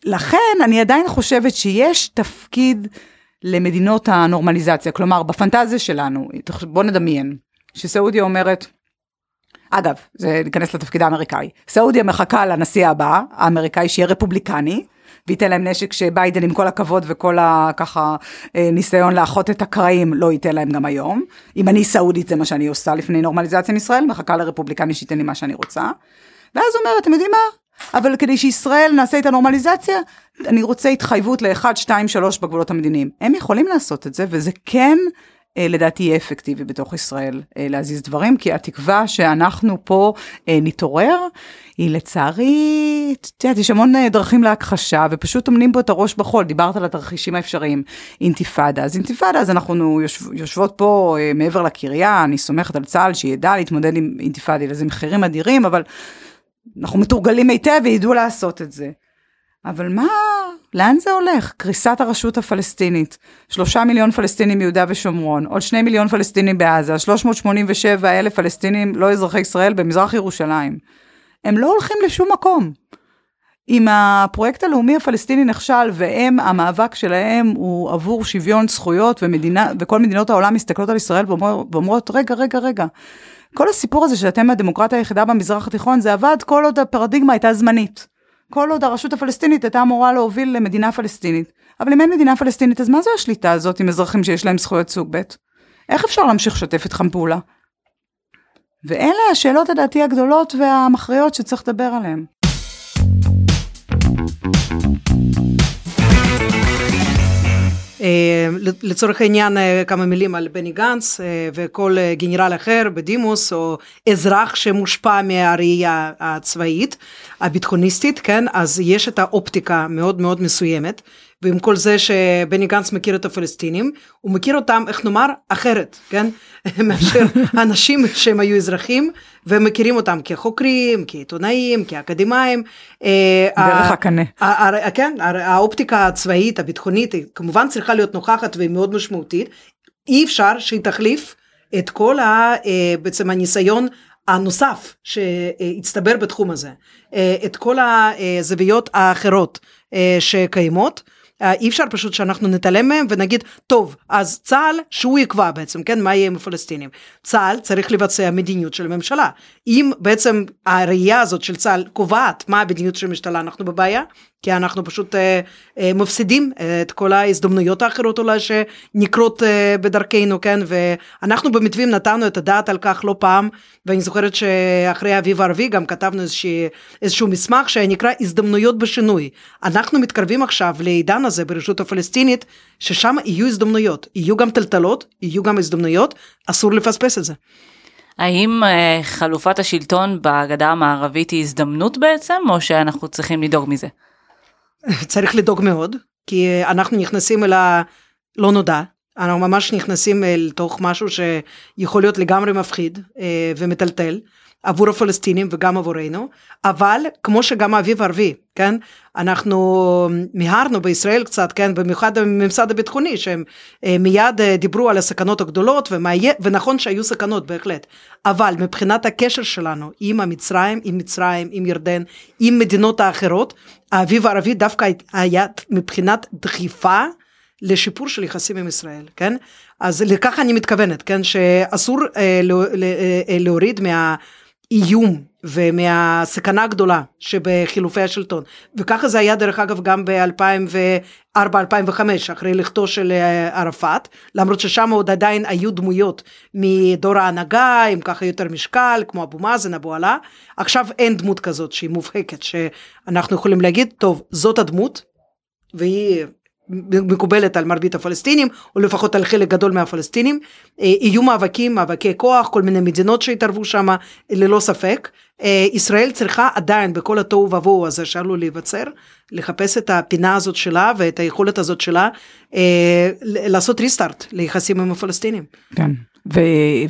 ולכן אני עדיין חושבת שיש תפקיד למדינות הנורמליזציה, כלומר בפנטזיה שלנו, בוא נדמיין, שסעודיה אומרת, אגב, זה ניכנס לתפקיד האמריקאי, סעודיה מחכה לנשיא הבא, האמריקאי שיהיה רפובליקני, וייתן להם נשק שביידן עם כל הכבוד וכל הככה אה, ניסיון לאחות את הקרעים לא ייתן להם גם היום. אם אני סעודית זה מה שאני עושה לפני נורמליזציה עם ישראל, מחכה לרפובליקני שייתן לי מה שאני רוצה. ואז אומר, אתם יודעים מה? אבל כדי שישראל נעשה את הנורמליזציה, אני רוצה התחייבות ל-1, 2, 3 בגבולות המדיניים. הם יכולים לעשות את זה, וזה כן אה, לדעתי יהיה אפקטיבי בתוך ישראל אה, להזיז דברים, כי התקווה שאנחנו פה נתעורר, היא לצערי, את יודעת, יש המון דרכים להכחשה, ופשוט טומנים פה את הראש בחול, דיברת על התרחישים האפשריים, אינתיפאדה. אז אינתיפאדה, אז אנחנו יושב, יושבות פה מעבר לקריה, אני סומכת על צה"ל שידע להתמודד עם אינתיפאדה, איזה מחירים אדירים, אבל אנחנו מתורגלים היטב וידעו לעשות את זה. אבל מה, לאן זה הולך? קריסת הרשות הפלסטינית, שלושה מיליון פלסטינים מיהודה ושומרון, עוד שני מיליון פלסטינים בעזה, 387 אלף פלסטינים לא אזרחי ישראל במזרח ירושלים. הם לא הולכים לשום מקום. אם הפרויקט הלאומי הפלסטיני נכשל והם, המאבק שלהם הוא עבור שוויון זכויות ומדינה, וכל מדינות העולם מסתכלות על ישראל ואומרות, רגע, רגע, רגע. כל הסיפור הזה שאתם הדמוקרטיה היחידה במזרח התיכון, זה עבד כל עוד הפרדיגמה הייתה זמנית. כל עוד הרשות הפלסטינית הייתה אמורה להוביל למדינה פלסטינית. אבל אם אין מדינה פלסטינית, אז מה זה השליטה הזאת עם אזרחים שיש להם זכויות סוג ב'? איך אפשר להמשיך לשתף איתכם פעולה? ואלה השאלות לדעתי הגדולות והמכריעות שצריך לדבר עליהן. אה, לצורך העניין אה, כמה מילים על בני גנץ אה, וכל גנרל אחר בדימוס או אזרח שמושפע מהראייה הצבאית הביטחוניסטית כן אז יש את האופטיקה מאוד מאוד מסוימת ועם כל זה שבני גנץ מכיר את הפלסטינים, הוא מכיר אותם, איך נאמר, אחרת, כן? (laughs) מאשר אנשים שהם היו אזרחים ומכירים אותם כחוקרים, כעיתונאים, כאקדמאים. אה, דרך הקנה. כן, האופטיקה הצבאית, הביטחונית, היא כמובן צריכה להיות נוכחת והיא מאוד משמעותית. אי אפשר שהיא תחליף את כל ה, אה, בעצם הניסיון הנוסף שהצטבר בתחום הזה, אה, את כל הזוויות האחרות שקיימות. אה, אי אפשר פשוט שאנחנו נתעלם מהם ונגיד, טוב, אז צה"ל, שהוא יקבע בעצם, כן, מה יהיה עם הפלסטינים. צה"ל צריך לבצע מדיניות של הממשלה. אם בעצם הראייה הזאת של צה"ל קובעת מה המדיניות של המשטרה, אנחנו בבעיה, כי אנחנו פשוט אה, אה, מפסידים אה, את כל ההזדמנויות האחרות אולי שנקרות אה, בדרכנו, כן, ואנחנו במתווים נתנו את הדעת על כך לא פעם, ואני זוכרת שאחרי האביב הערבי גם כתבנו איזושהי, איזשהו מסמך שנקרא הזדמנויות בשינוי. אנחנו מתקרבים עכשיו לעידן הזה ברשות הפלסטינית, ששם יהיו הזדמנויות, יהיו גם טלטלות, יהיו גם הזדמנויות, אסור לפספס את זה. האם uh, חלופת השלטון בגדה המערבית היא הזדמנות בעצם, או שאנחנו צריכים לדאוג מזה? (laughs) צריך לדאוג מאוד, כי אנחנו נכנסים אל הלא נודע, אנחנו ממש נכנסים אל תוך משהו שיכול להיות לגמרי מפחיד אה, ומטלטל עבור הפלסטינים וגם עבורנו, אבל כמו שגם האביב הערבי, כן, אנחנו מיהרנו בישראל קצת, כן, במיוחד בממסד הביטחוני, שהם אה, מיד אה, דיברו על הסכנות הגדולות, ומהיה, ונכון שהיו סכנות בהחלט, אבל מבחינת הקשר שלנו עם המצרים, עם מצרים, עם ירדן, עם מדינות האחרות, האביב הערבי דווקא היה מבחינת דחיפה לשיפור של יחסים עם ישראל, כן? אז לכך אני מתכוונת, כן? שאסור אה, לא, אה, אה, להוריד מהאיום ומהסכנה הגדולה שבחילופי השלטון. וככה זה היה דרך אגב גם ב-2004-2005, אחרי לכתו של אה, ערפאת, למרות ששם עוד עדיין היו דמויות מדור ההנהגה, עם ככה יותר משקל, כמו אבו מאזן, אבו עלה. עכשיו אין דמות כזאת שהיא מובהקת, שאנחנו יכולים להגיד, טוב, זאת הדמות, והיא מקובלת על מרבית הפלסטינים, או לפחות על חלק גדול מהפלסטינים. אה, יהיו מאבקים, מאבקי כוח, כל מיני מדינות שהתערבו שם, ללא ספק. אה, ישראל צריכה עדיין, בכל התוהו ובוהו הזה שעלול להיווצר, לחפש את הפינה הזאת שלה ואת היכולת הזאת שלה, אה, לעשות ריסטארט ליחסים עם הפלסטינים. כן.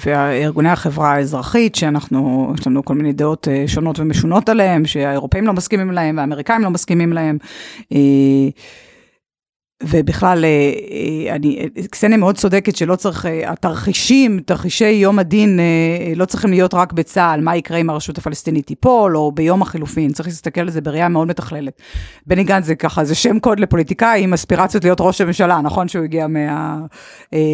וארגוני החברה האזרחית שאנחנו יש לנו כל מיני דעות שונות ומשונות עליהם שהאירופאים לא מסכימים להם והאמריקאים לא מסכימים להם. ובכלל, אה, אה, אני, קסניה מאוד צודקת שלא צריך, אה, התרחישים, תרחישי יום הדין לא צריכים להיות רק בצה"ל, מה יקרה אם הרשות הפלסטינית תיפול, או ביום החילופין, צריך להסתכל על זה בראייה מאוד מתכללת. בני גנץ זה ככה, זה שם קוד לפוליטיקאי עם אספירציות להיות ראש הממשלה, נכון שהוא הגיע מה,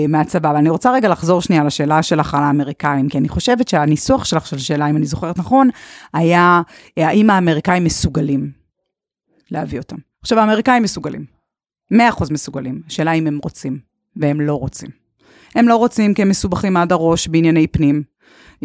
מהצבא, אבל אני רוצה רגע לחזור שנייה לשאלה שלך על האמריקאים, כי אני חושבת שהניסוח שלך של השאלה, אם אני זוכרת נכון, היה האם האמריקאים מסוגלים להביא אותם. עכשיו, האמריקאים מסוגלים. 100% מסוגלים. השאלה אם הם רוצים, והם לא רוצים. הם לא רוצים כי הם מסובכים עד הראש בענייני פנים.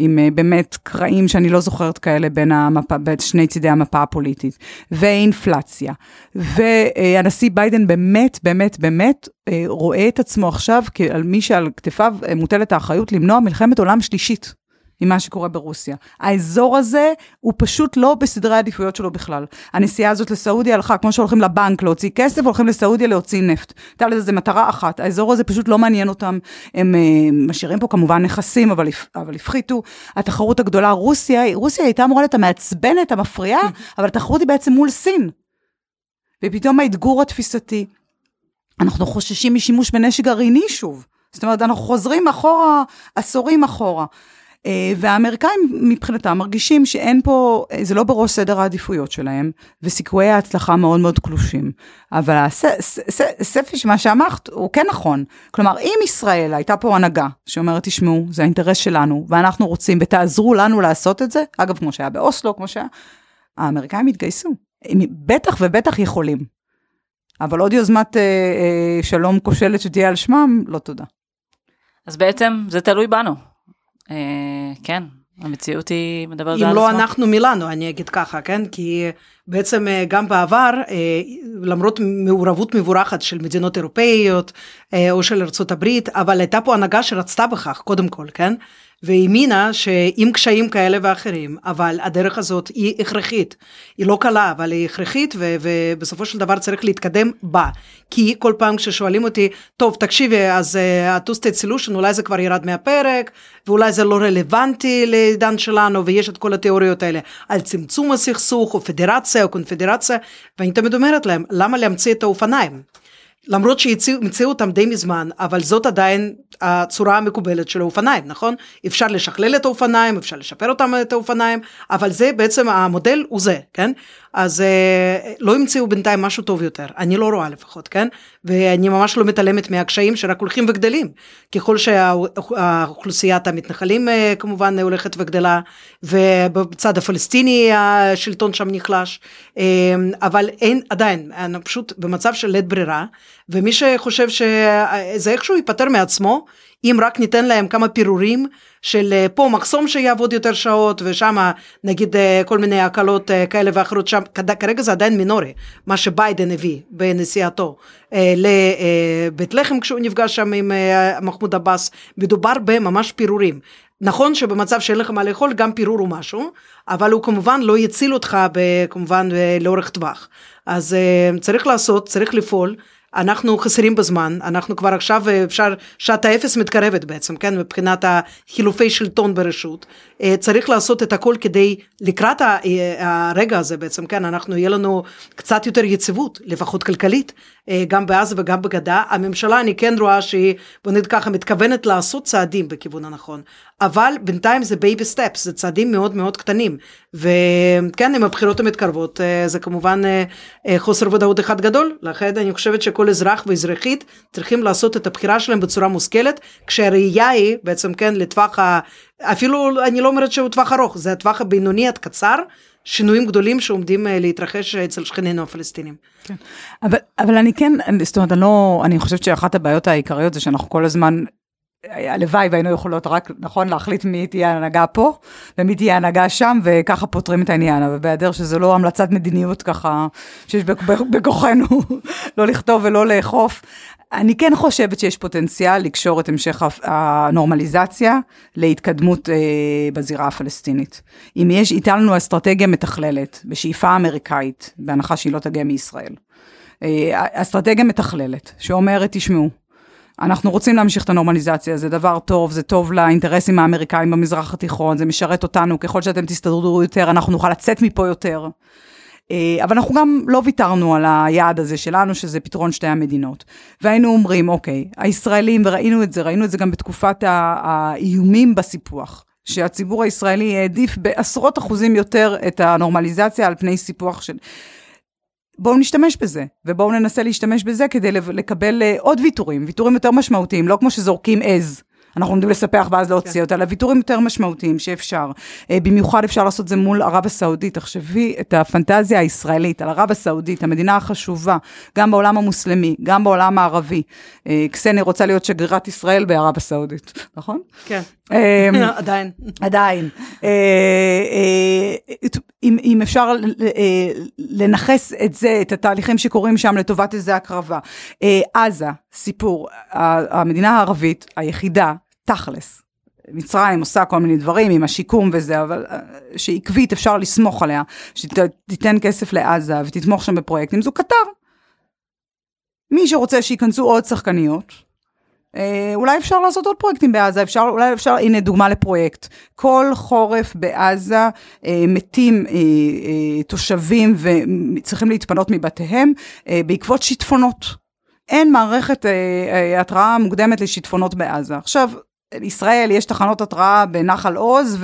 עם uh, באמת קרעים שאני לא זוכרת כאלה בין, המפה, בין שני צידי המפה הפוליטית, ואינפלציה. והנשיא ביידן באמת, באמת, באמת uh, רואה את עצמו עכשיו כעל מי שעל כתפיו מוטלת האחריות למנוע מלחמת עולם שלישית. עם מה שקורה ברוסיה. האזור הזה הוא פשוט לא בסדרי העדיפויות שלו בכלל. הנסיעה הזאת לסעודיה הלכה, כמו שהולכים לבנק להוציא כסף, הולכים לסעודיה להוציא נפט. הייתה לזה מטרה אחת, האזור הזה פשוט לא מעניין אותם. הם uh, משאירים פה כמובן נכסים, אבל, אבל הפחיתו. התחרות הגדולה, רוסיה, רוסיה הייתה אמורה להיות המעצבנת, המפריעה, אבל התחרות היא בעצם מול סין. ופתאום האתגור התפיסתי, אנחנו חוששים משימוש בנשק גרעיני שוב. זאת אומרת, אנחנו חוזרים אחורה, עשורים אחורה. אה, והאמריקאים מבחינתם מרגישים שאין פה, אה, זה לא בראש סדר העדיפויות שלהם, וסיכויי ההצלחה מאוד מאוד קלושים. אבל הספי מה שאמרת הוא כן נכון. כלומר, אם ישראל הייתה פה הנהגה שאומרת, תשמעו, זה האינטרס שלנו, ואנחנו רוצים, ותעזרו לנו לעשות את זה, אגב, כמו שהיה באוסלו, כמו שהיה, האמריקאים יתגייסו. הם בטח ובטח יכולים. אבל עוד יוזמת אה, אה, שלום כושלת שתהיה על שמם, לא תודה. אז בעצם זה תלוי בנו. אה, כן, המציאות היא מדברת על עצמה. אם לא אנחנו מילאנו, אני אגיד ככה, כן? כי בעצם אה, גם בעבר, אה, למרות מעורבות מבורכת של מדינות אירופאיות או של ארה"ב, אבל הייתה פה הנהגה שרצתה בכך, קודם כל, כן? והאמינה שעם קשיים כאלה ואחרים, אבל הדרך הזאת היא הכרחית. היא לא קלה, אבל היא הכרחית, ו- ובסופו של דבר צריך להתקדם בה. כי כל פעם כששואלים אותי, טוב, תקשיבי, אז ה-two state solution, אולי זה כבר ירד מהפרק, ואולי זה לא רלוונטי לעידן שלנו, ויש את כל התיאוריות האלה על צמצום הסכסוך, או פדרציה, או קונפדרציה, ואני תמיד אומרת להם, למה להמציא את האופניים? למרות שהמציאו אותם די מזמן, אבל זאת עדיין הצורה המקובלת של האופניים, נכון? אפשר לשכלל את האופניים, אפשר לשפר אותם את האופניים, אבל זה בעצם המודל הוא זה, כן? אז אה, לא המציאו בינתיים משהו טוב יותר, אני לא רואה לפחות, כן? ואני ממש לא מתעלמת מהקשיים שרק הולכים וגדלים. ככל שהאוכלוסיית המתנחלים אה, כמובן הולכת וגדלה, ובצד הפלסטיני השלטון שם נחלש, אה, אבל אין עדיין, אני פשוט במצב של לית ברירה, ומי שחושב שזה איכשהו ייפטר מעצמו, אם רק ניתן להם כמה פירורים של אה, פה מחסום שיעבוד יותר שעות ושם נגיד אה, כל מיני הקלות אה, כאלה ואחרות שם כרגע זה עדיין מינורי מה שביידן הביא בנסיעתו לבית לחם כשהוא נפגש שם עם מחמוד עבאס. מדובר בממש פירורים. נכון שבמצב שאין לך מה לאכול גם פירור הוא משהו אבל הוא כמובן לא יציל אותך כמובן לאורך טווח. אז צריך לעשות צריך לפעול אנחנו חסרים בזמן, אנחנו כבר עכשיו אה, אפשר, שעת האפס מתקרבת בעצם, כן, מבחינת החילופי שלטון ברשות. אה, צריך לעשות את הכל כדי לקראת אה, הרגע הזה בעצם, כן, אנחנו, יהיה לנו קצת יותר יציבות, לפחות כלכלית, גם בעזה וגם בגדה. הממשלה, אני כן רואה שהיא, בוא נגיד ככה, מתכוונת לעשות צעדים בכיוון הנכון. אבל בינתיים זה baby steps, זה צעדים מאוד מאוד קטנים. וכן, עם הבחירות המתקרבות, זה כמובן חוסר ודאות אחד גדול, לכן אני חושבת שכל אזרח ואזרחית צריכים לעשות את הבחירה שלהם בצורה מושכלת, כשהראייה היא בעצם כן לטווח ה... אפילו אני לא אומרת שהוא טווח ארוך, זה הטווח הבינוני עד קצר. שינויים גדולים שעומדים להתרחש אצל שכנינו הפלסטינים. כן. אבל, אבל אני כן, זאת אומרת, אני לא, אני חושבת שאחת הבעיות העיקריות זה שאנחנו כל הזמן הלוואי והיינו יכולות רק, נכון, להחליט מי תהיה ההנהגה פה ומי תהיה ההנהגה שם, וככה פותרים את העניין, אבל בהיעדר שזה לא המלצת מדיניות ככה, שיש בכוחנו (laughs) לא לכתוב ולא לאכוף. אני כן חושבת שיש פוטנציאל לקשור את המשך הנורמליזציה להתקדמות אה, בזירה הפלסטינית. אם יש, הייתה לנו אסטרטגיה מתכללת, בשאיפה אמריקאית, בהנחה שהיא לא תגיע מישראל. אה, אסטרטגיה מתכללת, שאומרת, תשמעו, אנחנו רוצים להמשיך את הנורמליזציה, זה דבר טוב, זה טוב לאינטרסים האמריקאים במזרח התיכון, זה משרת אותנו, ככל שאתם תסתדרו יותר, אנחנו נוכל לצאת מפה יותר. אה, אבל אנחנו גם לא ויתרנו על היעד הזה שלנו, שזה פתרון שתי המדינות. והיינו אומרים, אוקיי, הישראלים, וראינו את זה, ראינו את זה גם בתקופת האיומים בסיפוח. שהציבור הישראלי העדיף בעשרות אחוזים יותר את הנורמליזציה על פני סיפוח של... בואו נשתמש בזה, ובואו ננסה להשתמש בזה כדי לקבל אה, עוד ויתורים, ויתורים יותר משמעותיים, לא כמו שזורקים עז. אנחנו לומדים לספח ואז להוציא כן. אותה, אלא ויתורים יותר משמעותיים שאפשר. אה, במיוחד אפשר לעשות זה מול ערב הסעודית. תחשבי את הפנטזיה הישראלית על ערב הסעודית, המדינה החשובה, גם בעולם המוסלמי, גם בעולם הערבי. אה, קסניה רוצה להיות שגרירת ישראל בערב הסעודית, נכון? כן. אמ, (laughs) עדיין. עדיין. אה, אה, אם, אפשר אה, לנכס את זה, את התהליכים שקורים שם לטובת איזה הקרבה. עזה, סיפור, המדינה הערבית היחידה, תכלס, מצרים עושה כל מיני דברים עם השיקום וזה, אבל שעקבית אפשר לסמוך עליה, שתיתן כסף לעזה ותתמוך שם בפרויקטים, זו קטר. מי שרוצה שייכנסו עוד שחקניות, אולי אפשר לעשות עוד פרויקטים בעזה, אפשר, אולי אפשר, הנה דוגמה לפרויקט. כל חורף בעזה אה, מתים אה, אה, תושבים וצריכים להתפנות מבתיהם אה, בעקבות שיטפונות. אין מערכת אה, אה, התראה מוקדמת לשיטפונות בעזה. עכשיו, ישראל יש תחנות התראה בנחל עוז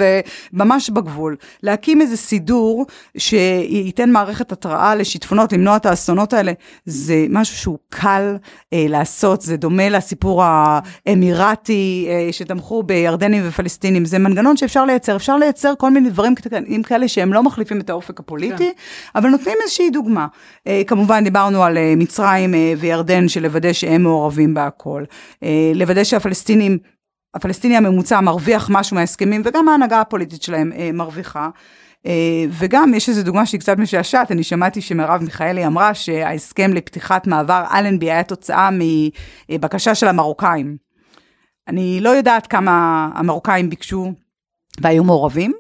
וממש בגבול. להקים איזה סידור שייתן מערכת התראה לשיטפונות, למנוע את האסונות האלה, זה משהו שהוא קל אה, לעשות, זה דומה לסיפור האמירתי אה, שתמכו בירדנים ופלסטינים, זה מנגנון שאפשר לייצר, אפשר לייצר כל מיני דברים קטנים כאלה שהם לא מחליפים את האופק הפוליטי, כן. אבל נותנים איזושהי דוגמה. אה, כמובן דיברנו על אה, מצרים אה, וירדן, שלוודא שהם מעורבים בהכל, אה, לוודא שהפלסטינים הפלסטיני הממוצע מרוויח משהו מההסכמים, וגם ההנהגה הפוליטית שלהם אה, מרוויחה. אה, וגם יש איזו דוגמה שהיא קצת משעשעת, אני שמעתי שמרב מיכאלי אמרה שההסכם לפתיחת מעבר אלנבי היה תוצאה מבקשה של המרוקאים. אני לא יודעת כמה המרוקאים ביקשו והיו מעורבים,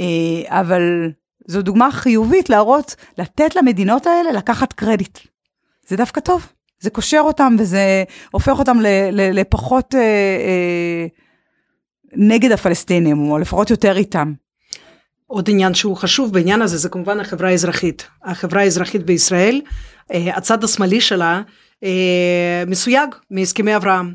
אה, אבל זו דוגמה חיובית להראות, לתת למדינות האלה לקחת קרדיט. זה דווקא טוב. זה קושר אותם וזה הופך אותם ל, ל, לפחות אה, אה, נגד הפלסטינים, או לפחות יותר איתם. עוד עניין שהוא חשוב בעניין הזה זה כמובן החברה האזרחית. החברה האזרחית בישראל, אה, הצד השמאלי שלה מסויג מהסכמי אברהם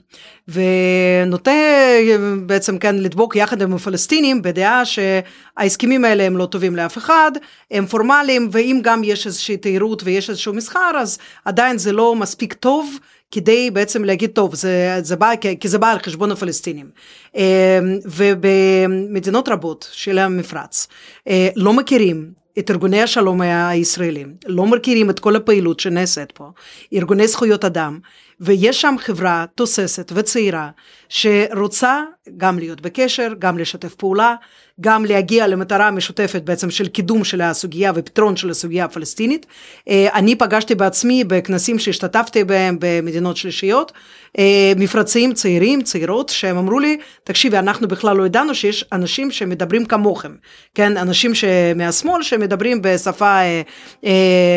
ונוטה אה, בעצם כן לדבוק יחד עם הפלסטינים בדעה שההסכמים האלה הם לא טובים לאף אחד, הם פורמליים ואם גם יש איזושהי תיירות ויש איזשהו מסחר אז עדיין זה לא מספיק טוב כדי בעצם להגיד טוב זה, זה בא כי זה בא על חשבון הפלסטינים. ובמדינות רבות של המפרץ לא מכירים את ארגוני השלום הישראלים, לא מכירים את כל הפעילות שנעשית פה, ארגוני זכויות אדם, ויש שם חברה תוססת וצעירה שרוצה גם להיות בקשר, גם לשתף פעולה, גם להגיע למטרה משותפת בעצם של קידום של הסוגיה ופתרון של הסוגיה הפלסטינית. אני פגשתי בעצמי בכנסים שהשתתפתי בהם במדינות שלישיות, מפרצים צעירים, צעירות, שהם אמרו לי, תקשיבי, אנחנו בכלל לא ידענו שיש אנשים שמדברים כמוכם, כן, אנשים מהשמאל שמדברים בשפה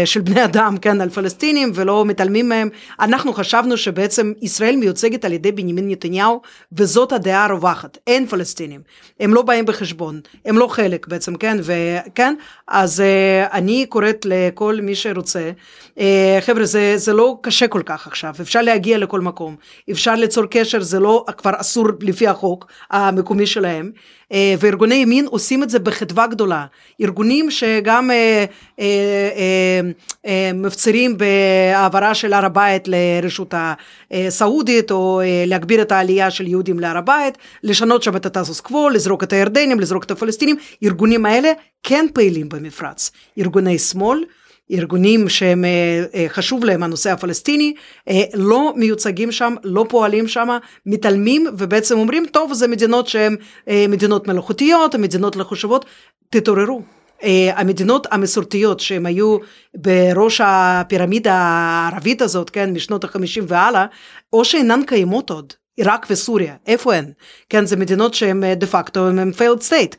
של בני אדם, כן, על פלסטינים ולא מתעלמים מהם. אנחנו חשבנו שבעצם ישראל מיוצגת על ידי בנימין נתניהו, וזאת הדעה הרווחת, אין פלסטינים, הם לא באים בחשבון. הם לא חלק בעצם, כן, וכן, אז uh, אני קוראת לכל מי שרוצה, uh, חבר'ה, זה, זה לא קשה כל כך עכשיו, אפשר להגיע לכל מקום, אפשר ליצור קשר, זה לא כבר אסור לפי החוק המקומי שלהם, וארגוני ימין עושים את זה בחדווה גדולה, ארגונים שגם uh, uh, מפצירים בהעברה של הר הבית לרשות הסעודית, או להגביר את העלייה של יהודים להר הבית, לשנות שם את הטסוס קוו, לזרוק את הירדנים, לזרוק את הפלסטינים, ארגונים האלה כן פעילים במפרץ. ארגוני שמאל, ארגונים שהם חשוב להם הנושא הפלסטיני, לא מיוצגים שם, לא פועלים שם, מתעלמים ובעצם אומרים, טוב, זה מדינות שהן מדינות מלאכותיות, מדינות לא חשובות, תתעוררו. המדינות המסורתיות שהן היו בראש הפירמידה הערבית הזאת, כן, משנות החמישים והלאה, או שאינן קיימות עוד, עיראק וסוריה, איפה הן? כן, זה מדינות שהן דה פקטו, הן failed state,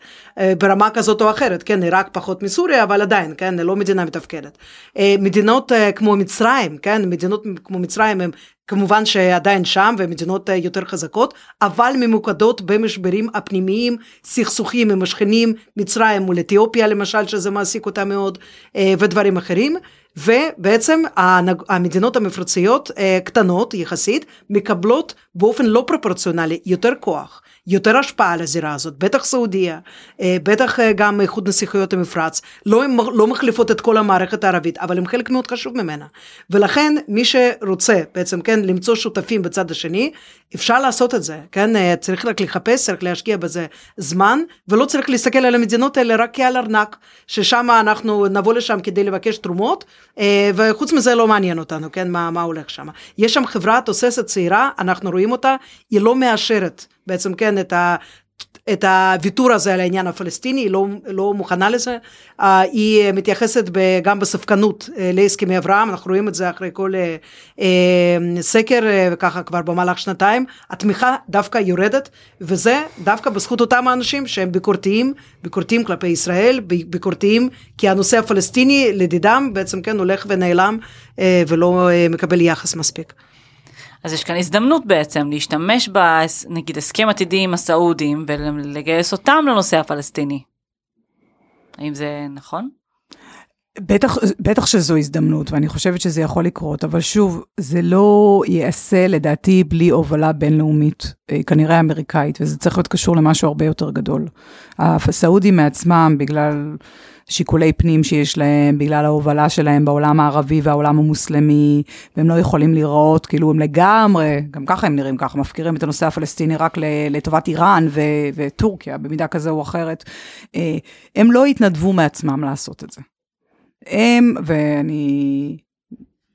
ברמה כזאת או אחרת, כן, עיראק פחות מסוריה, אבל עדיין, כן, לא מדינה מתפקדת. מדינות כמו מצרים, כן, מדינות כמו מצרים הן כמובן שעדיין שם ומדינות יותר חזקות, אבל ממוקדות במשברים הפנימיים, סכסוכים עם השכנים, מצרים מול אתיופיה למשל, שזה מעסיק אותה מאוד, ודברים אחרים. ובעצם המדינות המפרציות קטנות יחסית מקבלות באופן לא פרופורציונלי יותר כוח, יותר השפעה על הזירה הזאת, בטח סעודיה, אה, בטח אה, גם איחוד נסיכויות המפרץ, לא, לא מחליפות את כל המערכת הערבית, אבל הם חלק מאוד חשוב ממנה. ולכן מי שרוצה בעצם, כן, למצוא שותפים בצד השני, אפשר לעשות את זה, כן, אה, צריך רק לחפש, צריך להשקיע בזה זמן, ולא צריך להסתכל על המדינות האלה רק כעל ארנק, ששם אנחנו נבוא לשם כדי לבקש תרומות, וחוץ מזה לא מעניין אותנו, כן, מה, מה הולך שם. יש שם חברה תוססת צעירה, אנחנו רואים אותה, היא לא מאשרת בעצם, כן, את ה... את הוויתור הזה על העניין הפלסטיני, היא לא, לא מוכנה לזה. Uh, היא מתייחסת ב, גם בספקנות uh, להסכמי אברהם, אנחנו רואים את זה אחרי כל uh, סקר, uh, ככה כבר במהלך שנתיים. התמיכה דווקא יורדת, וזה דווקא בזכות אותם האנשים שהם ביקורתיים, ביקורתיים כלפי ישראל, ביקורתיים כי הנושא הפלסטיני לדידם בעצם כן הולך ונעלם ולא מקבל יחס מספיק. אז יש כאן הזדמנות בעצם להשתמש בנגיד הסכם עתידי עם הסעודים ולגייס אותם לנושא הפלסטיני. האם זה נכון? בטח, בטח שזו הזדמנות, ואני חושבת שזה יכול לקרות, אבל שוב, זה לא ייעשה לדעתי בלי הובלה בינלאומית, אה, כנראה אמריקאית, וזה צריך להיות קשור למשהו הרבה יותר גדול. הסעודים מעצמם, בגלל שיקולי פנים שיש להם, בגלל ההובלה שלהם בעולם הערבי והעולם המוסלמי, והם לא יכולים לראות, כאילו הם לגמרי, גם ככה הם נראים ככה, מפקירים את הנושא הפלסטיני רק לטובת איראן ו- וטורקיה, במידה כזו או אחרת. אה, הם לא התנדבו מעצמם לעשות את זה. הם, ואני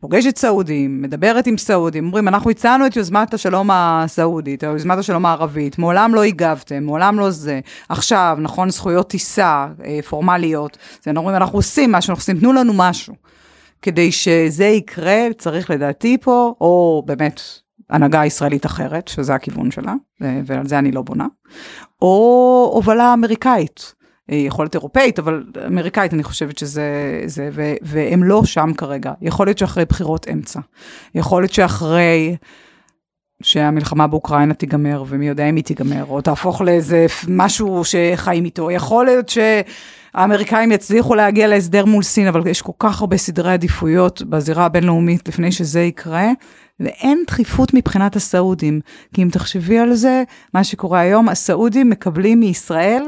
פוגשת סעודים, מדברת עם סעודים, אומרים, אנחנו הצענו את יוזמת השלום הסעודית, או יוזמת השלום הערבית, מעולם לא הגבתם, מעולם לא זה. עכשיו, נכון, זכויות טיסה אה, פורמליות, זה אומרים, אנחנו עושים משהו, אנחנו עושים, תנו לנו משהו. כדי שזה יקרה, צריך לדעתי פה, או באמת הנהגה ישראלית אחרת, שזה הכיוון שלה, ועל זה אני לא בונה, או הובלה אמריקאית. יכול להיות אירופאית, אבל אמריקאית אני חושבת שזה, זה, ו, והם לא שם כרגע. יכול להיות שאחרי בחירות אמצע. יכול להיות שאחרי שהמלחמה באוקראינה תיגמר, ומי יודע אם היא תיגמר, או תהפוך לאיזה משהו שחיים איתו. יכול להיות שהאמריקאים יצליחו להגיע להסדר מול סין, אבל יש כל כך הרבה סדרי עדיפויות בזירה הבינלאומית לפני שזה יקרה. ואין דחיפות מבחינת הסעודים, כי אם תחשבי על זה, מה שקורה היום, הסעודים מקבלים מישראל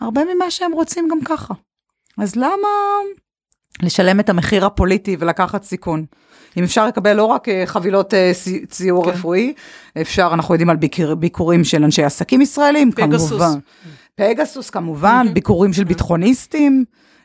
הרבה ממה שהם רוצים גם ככה. אז למה לשלם את המחיר הפוליטי ולקחת סיכון? אם אפשר לקבל לא רק אה, חבילות אה, ציור כן. רפואי, אפשר, אנחנו יודעים על ביקור, ביקורים של אנשי עסקים ישראלים, פגסוס. כמובן. פגסוס כמובן, ביקורים של ביטחוניסטים.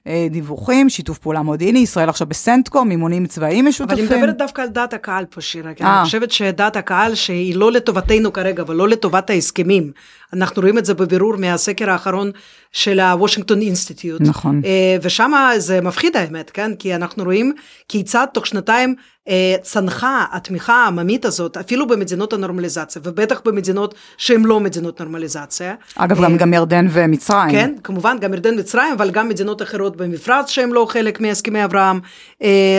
אה, דיווחים, שיתוף פעולה מודיעיני, ישראל עכשיו בסנטקום, אימונים צבאיים משותפים. אבל אני מדברת דווקא על דעת הקהל פה, שירה, כי אני חושבת שדעת הקהל שהיא לא לטובתנו כרגע ולא לטובת ההסכמים, אנחנו רואים את זה בבירור מהסקר האחרון של הוושינגטון אינסטיטוט. נכון. אה, ושם זה מפחיד האמת, כן? כי אנחנו רואים כיצד תוך שנתיים אה, צנחה התמיכה העממית הזאת, אפילו במדינות הנורמליזציה, ובטח במדינות שהן לא מדינות נורמליזציה. אגב, גם, אה, גם ירדן ומצרים. כן, כמובן, גם ירדן ומצרים, אבל גם מדינות אחרות במפרץ שהן לא חלק מהסכמי אברהם.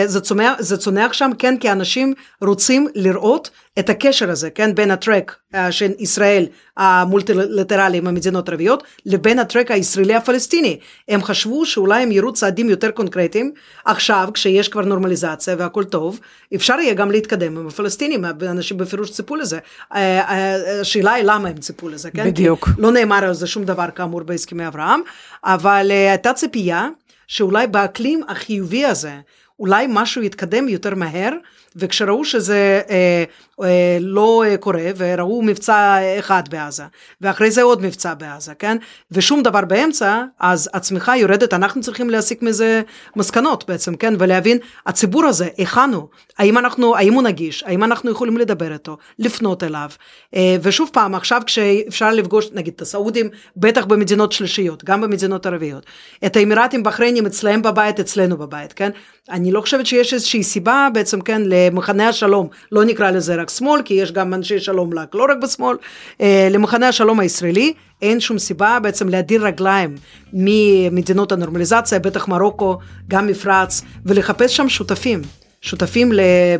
זה צומח, זה צונח שם, כן, כי אנשים רוצים לראות את הקשר הזה, כן, בין הטרק של ישראל המולטילטרלי עם המדינות הערביות, לבין הטרק הישראלי הפלסטיני. הם חשבו שאולי הם יראו צעדים יותר קונקרטיים, עכשיו כשיש כבר נורמליזציה והכל טוב, אפשר יהיה גם להתקדם עם הפלסטינים, אנשים בפירוש ציפו לזה. השאלה היא למה הם ציפו לזה, כן? בדיוק. לא נאמר על זה שום דבר כאמור בהסכמי אברהם, אבל אה, הייתה ציפייה שאולי באקלים החיובי הזה, אולי משהו יתקדם יותר מהר, וכשראו שזה אה, אה, לא אה, קורה, וראו מבצע אחד בעזה, ואחרי זה עוד מבצע בעזה, כן? ושום דבר באמצע, אז הצמיחה יורדת, אנחנו צריכים להסיק מזה מסקנות בעצם, כן? ולהבין, הציבור הזה, היכן הוא? האם אנחנו, האם הוא נגיש? האם אנחנו יכולים לדבר איתו? לפנות אליו? אה, ושוב פעם, עכשיו כשאפשר לפגוש, נגיד, את הסעודים, בטח במדינות שלישיות, גם במדינות ערביות, את האמירתים, בחריינים, אצלהם בבית, אצלנו בבית, כן? אני לא חושבת שיש איזושהי סיבה בעצם, כן, למחנה השלום, לא נקרא לזה רק שמאל, כי יש גם אנשי שלום רק, לא רק בשמאל, אה, למחנה השלום הישראלי, אין שום סיבה בעצם להדיר רגליים ממדינות הנורמליזציה, בטח מרוקו, גם מפרץ, ולחפש שם שותפים, שותפים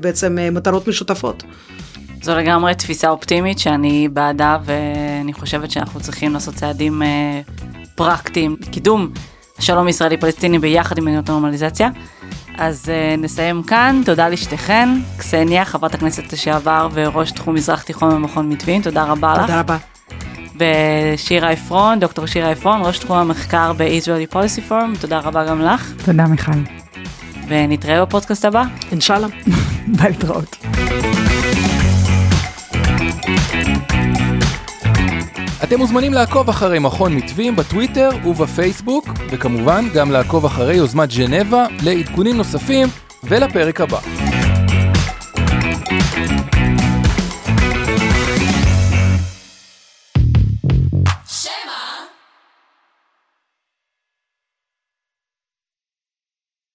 בעצם אה, מטרות משותפות. זו לגמרי תפיסה אופטימית שאני בעדה ואני חושבת שאנחנו צריכים לעשות צעדים אה, פרקטיים, קידום שלום ישראלי פלסטיני ביחד עם מדינות הנורמליזציה. אז uh, נסיים כאן, תודה לשתיכן, קסניה, חברת הכנסת לשעבר וראש תחום מזרח תיכון במכון מתווים, תודה רבה תודה לך. תודה רבה. ושירה עפרון, דוקטור שירה עפרון, ראש תחום המחקר ב-Israeli Policy Forum, תודה רבה גם לך, תודה מיכל. ונתראה בפודקאסט הבא. אינשאללה. (laughs) ביי להתראות. אתם מוזמנים לעקוב אחרי מכון מתווים בטוויטר ובפייסבוק, וכמובן גם לעקוב אחרי יוזמת ג'נבה לעדכונים נוספים ולפרק הבא.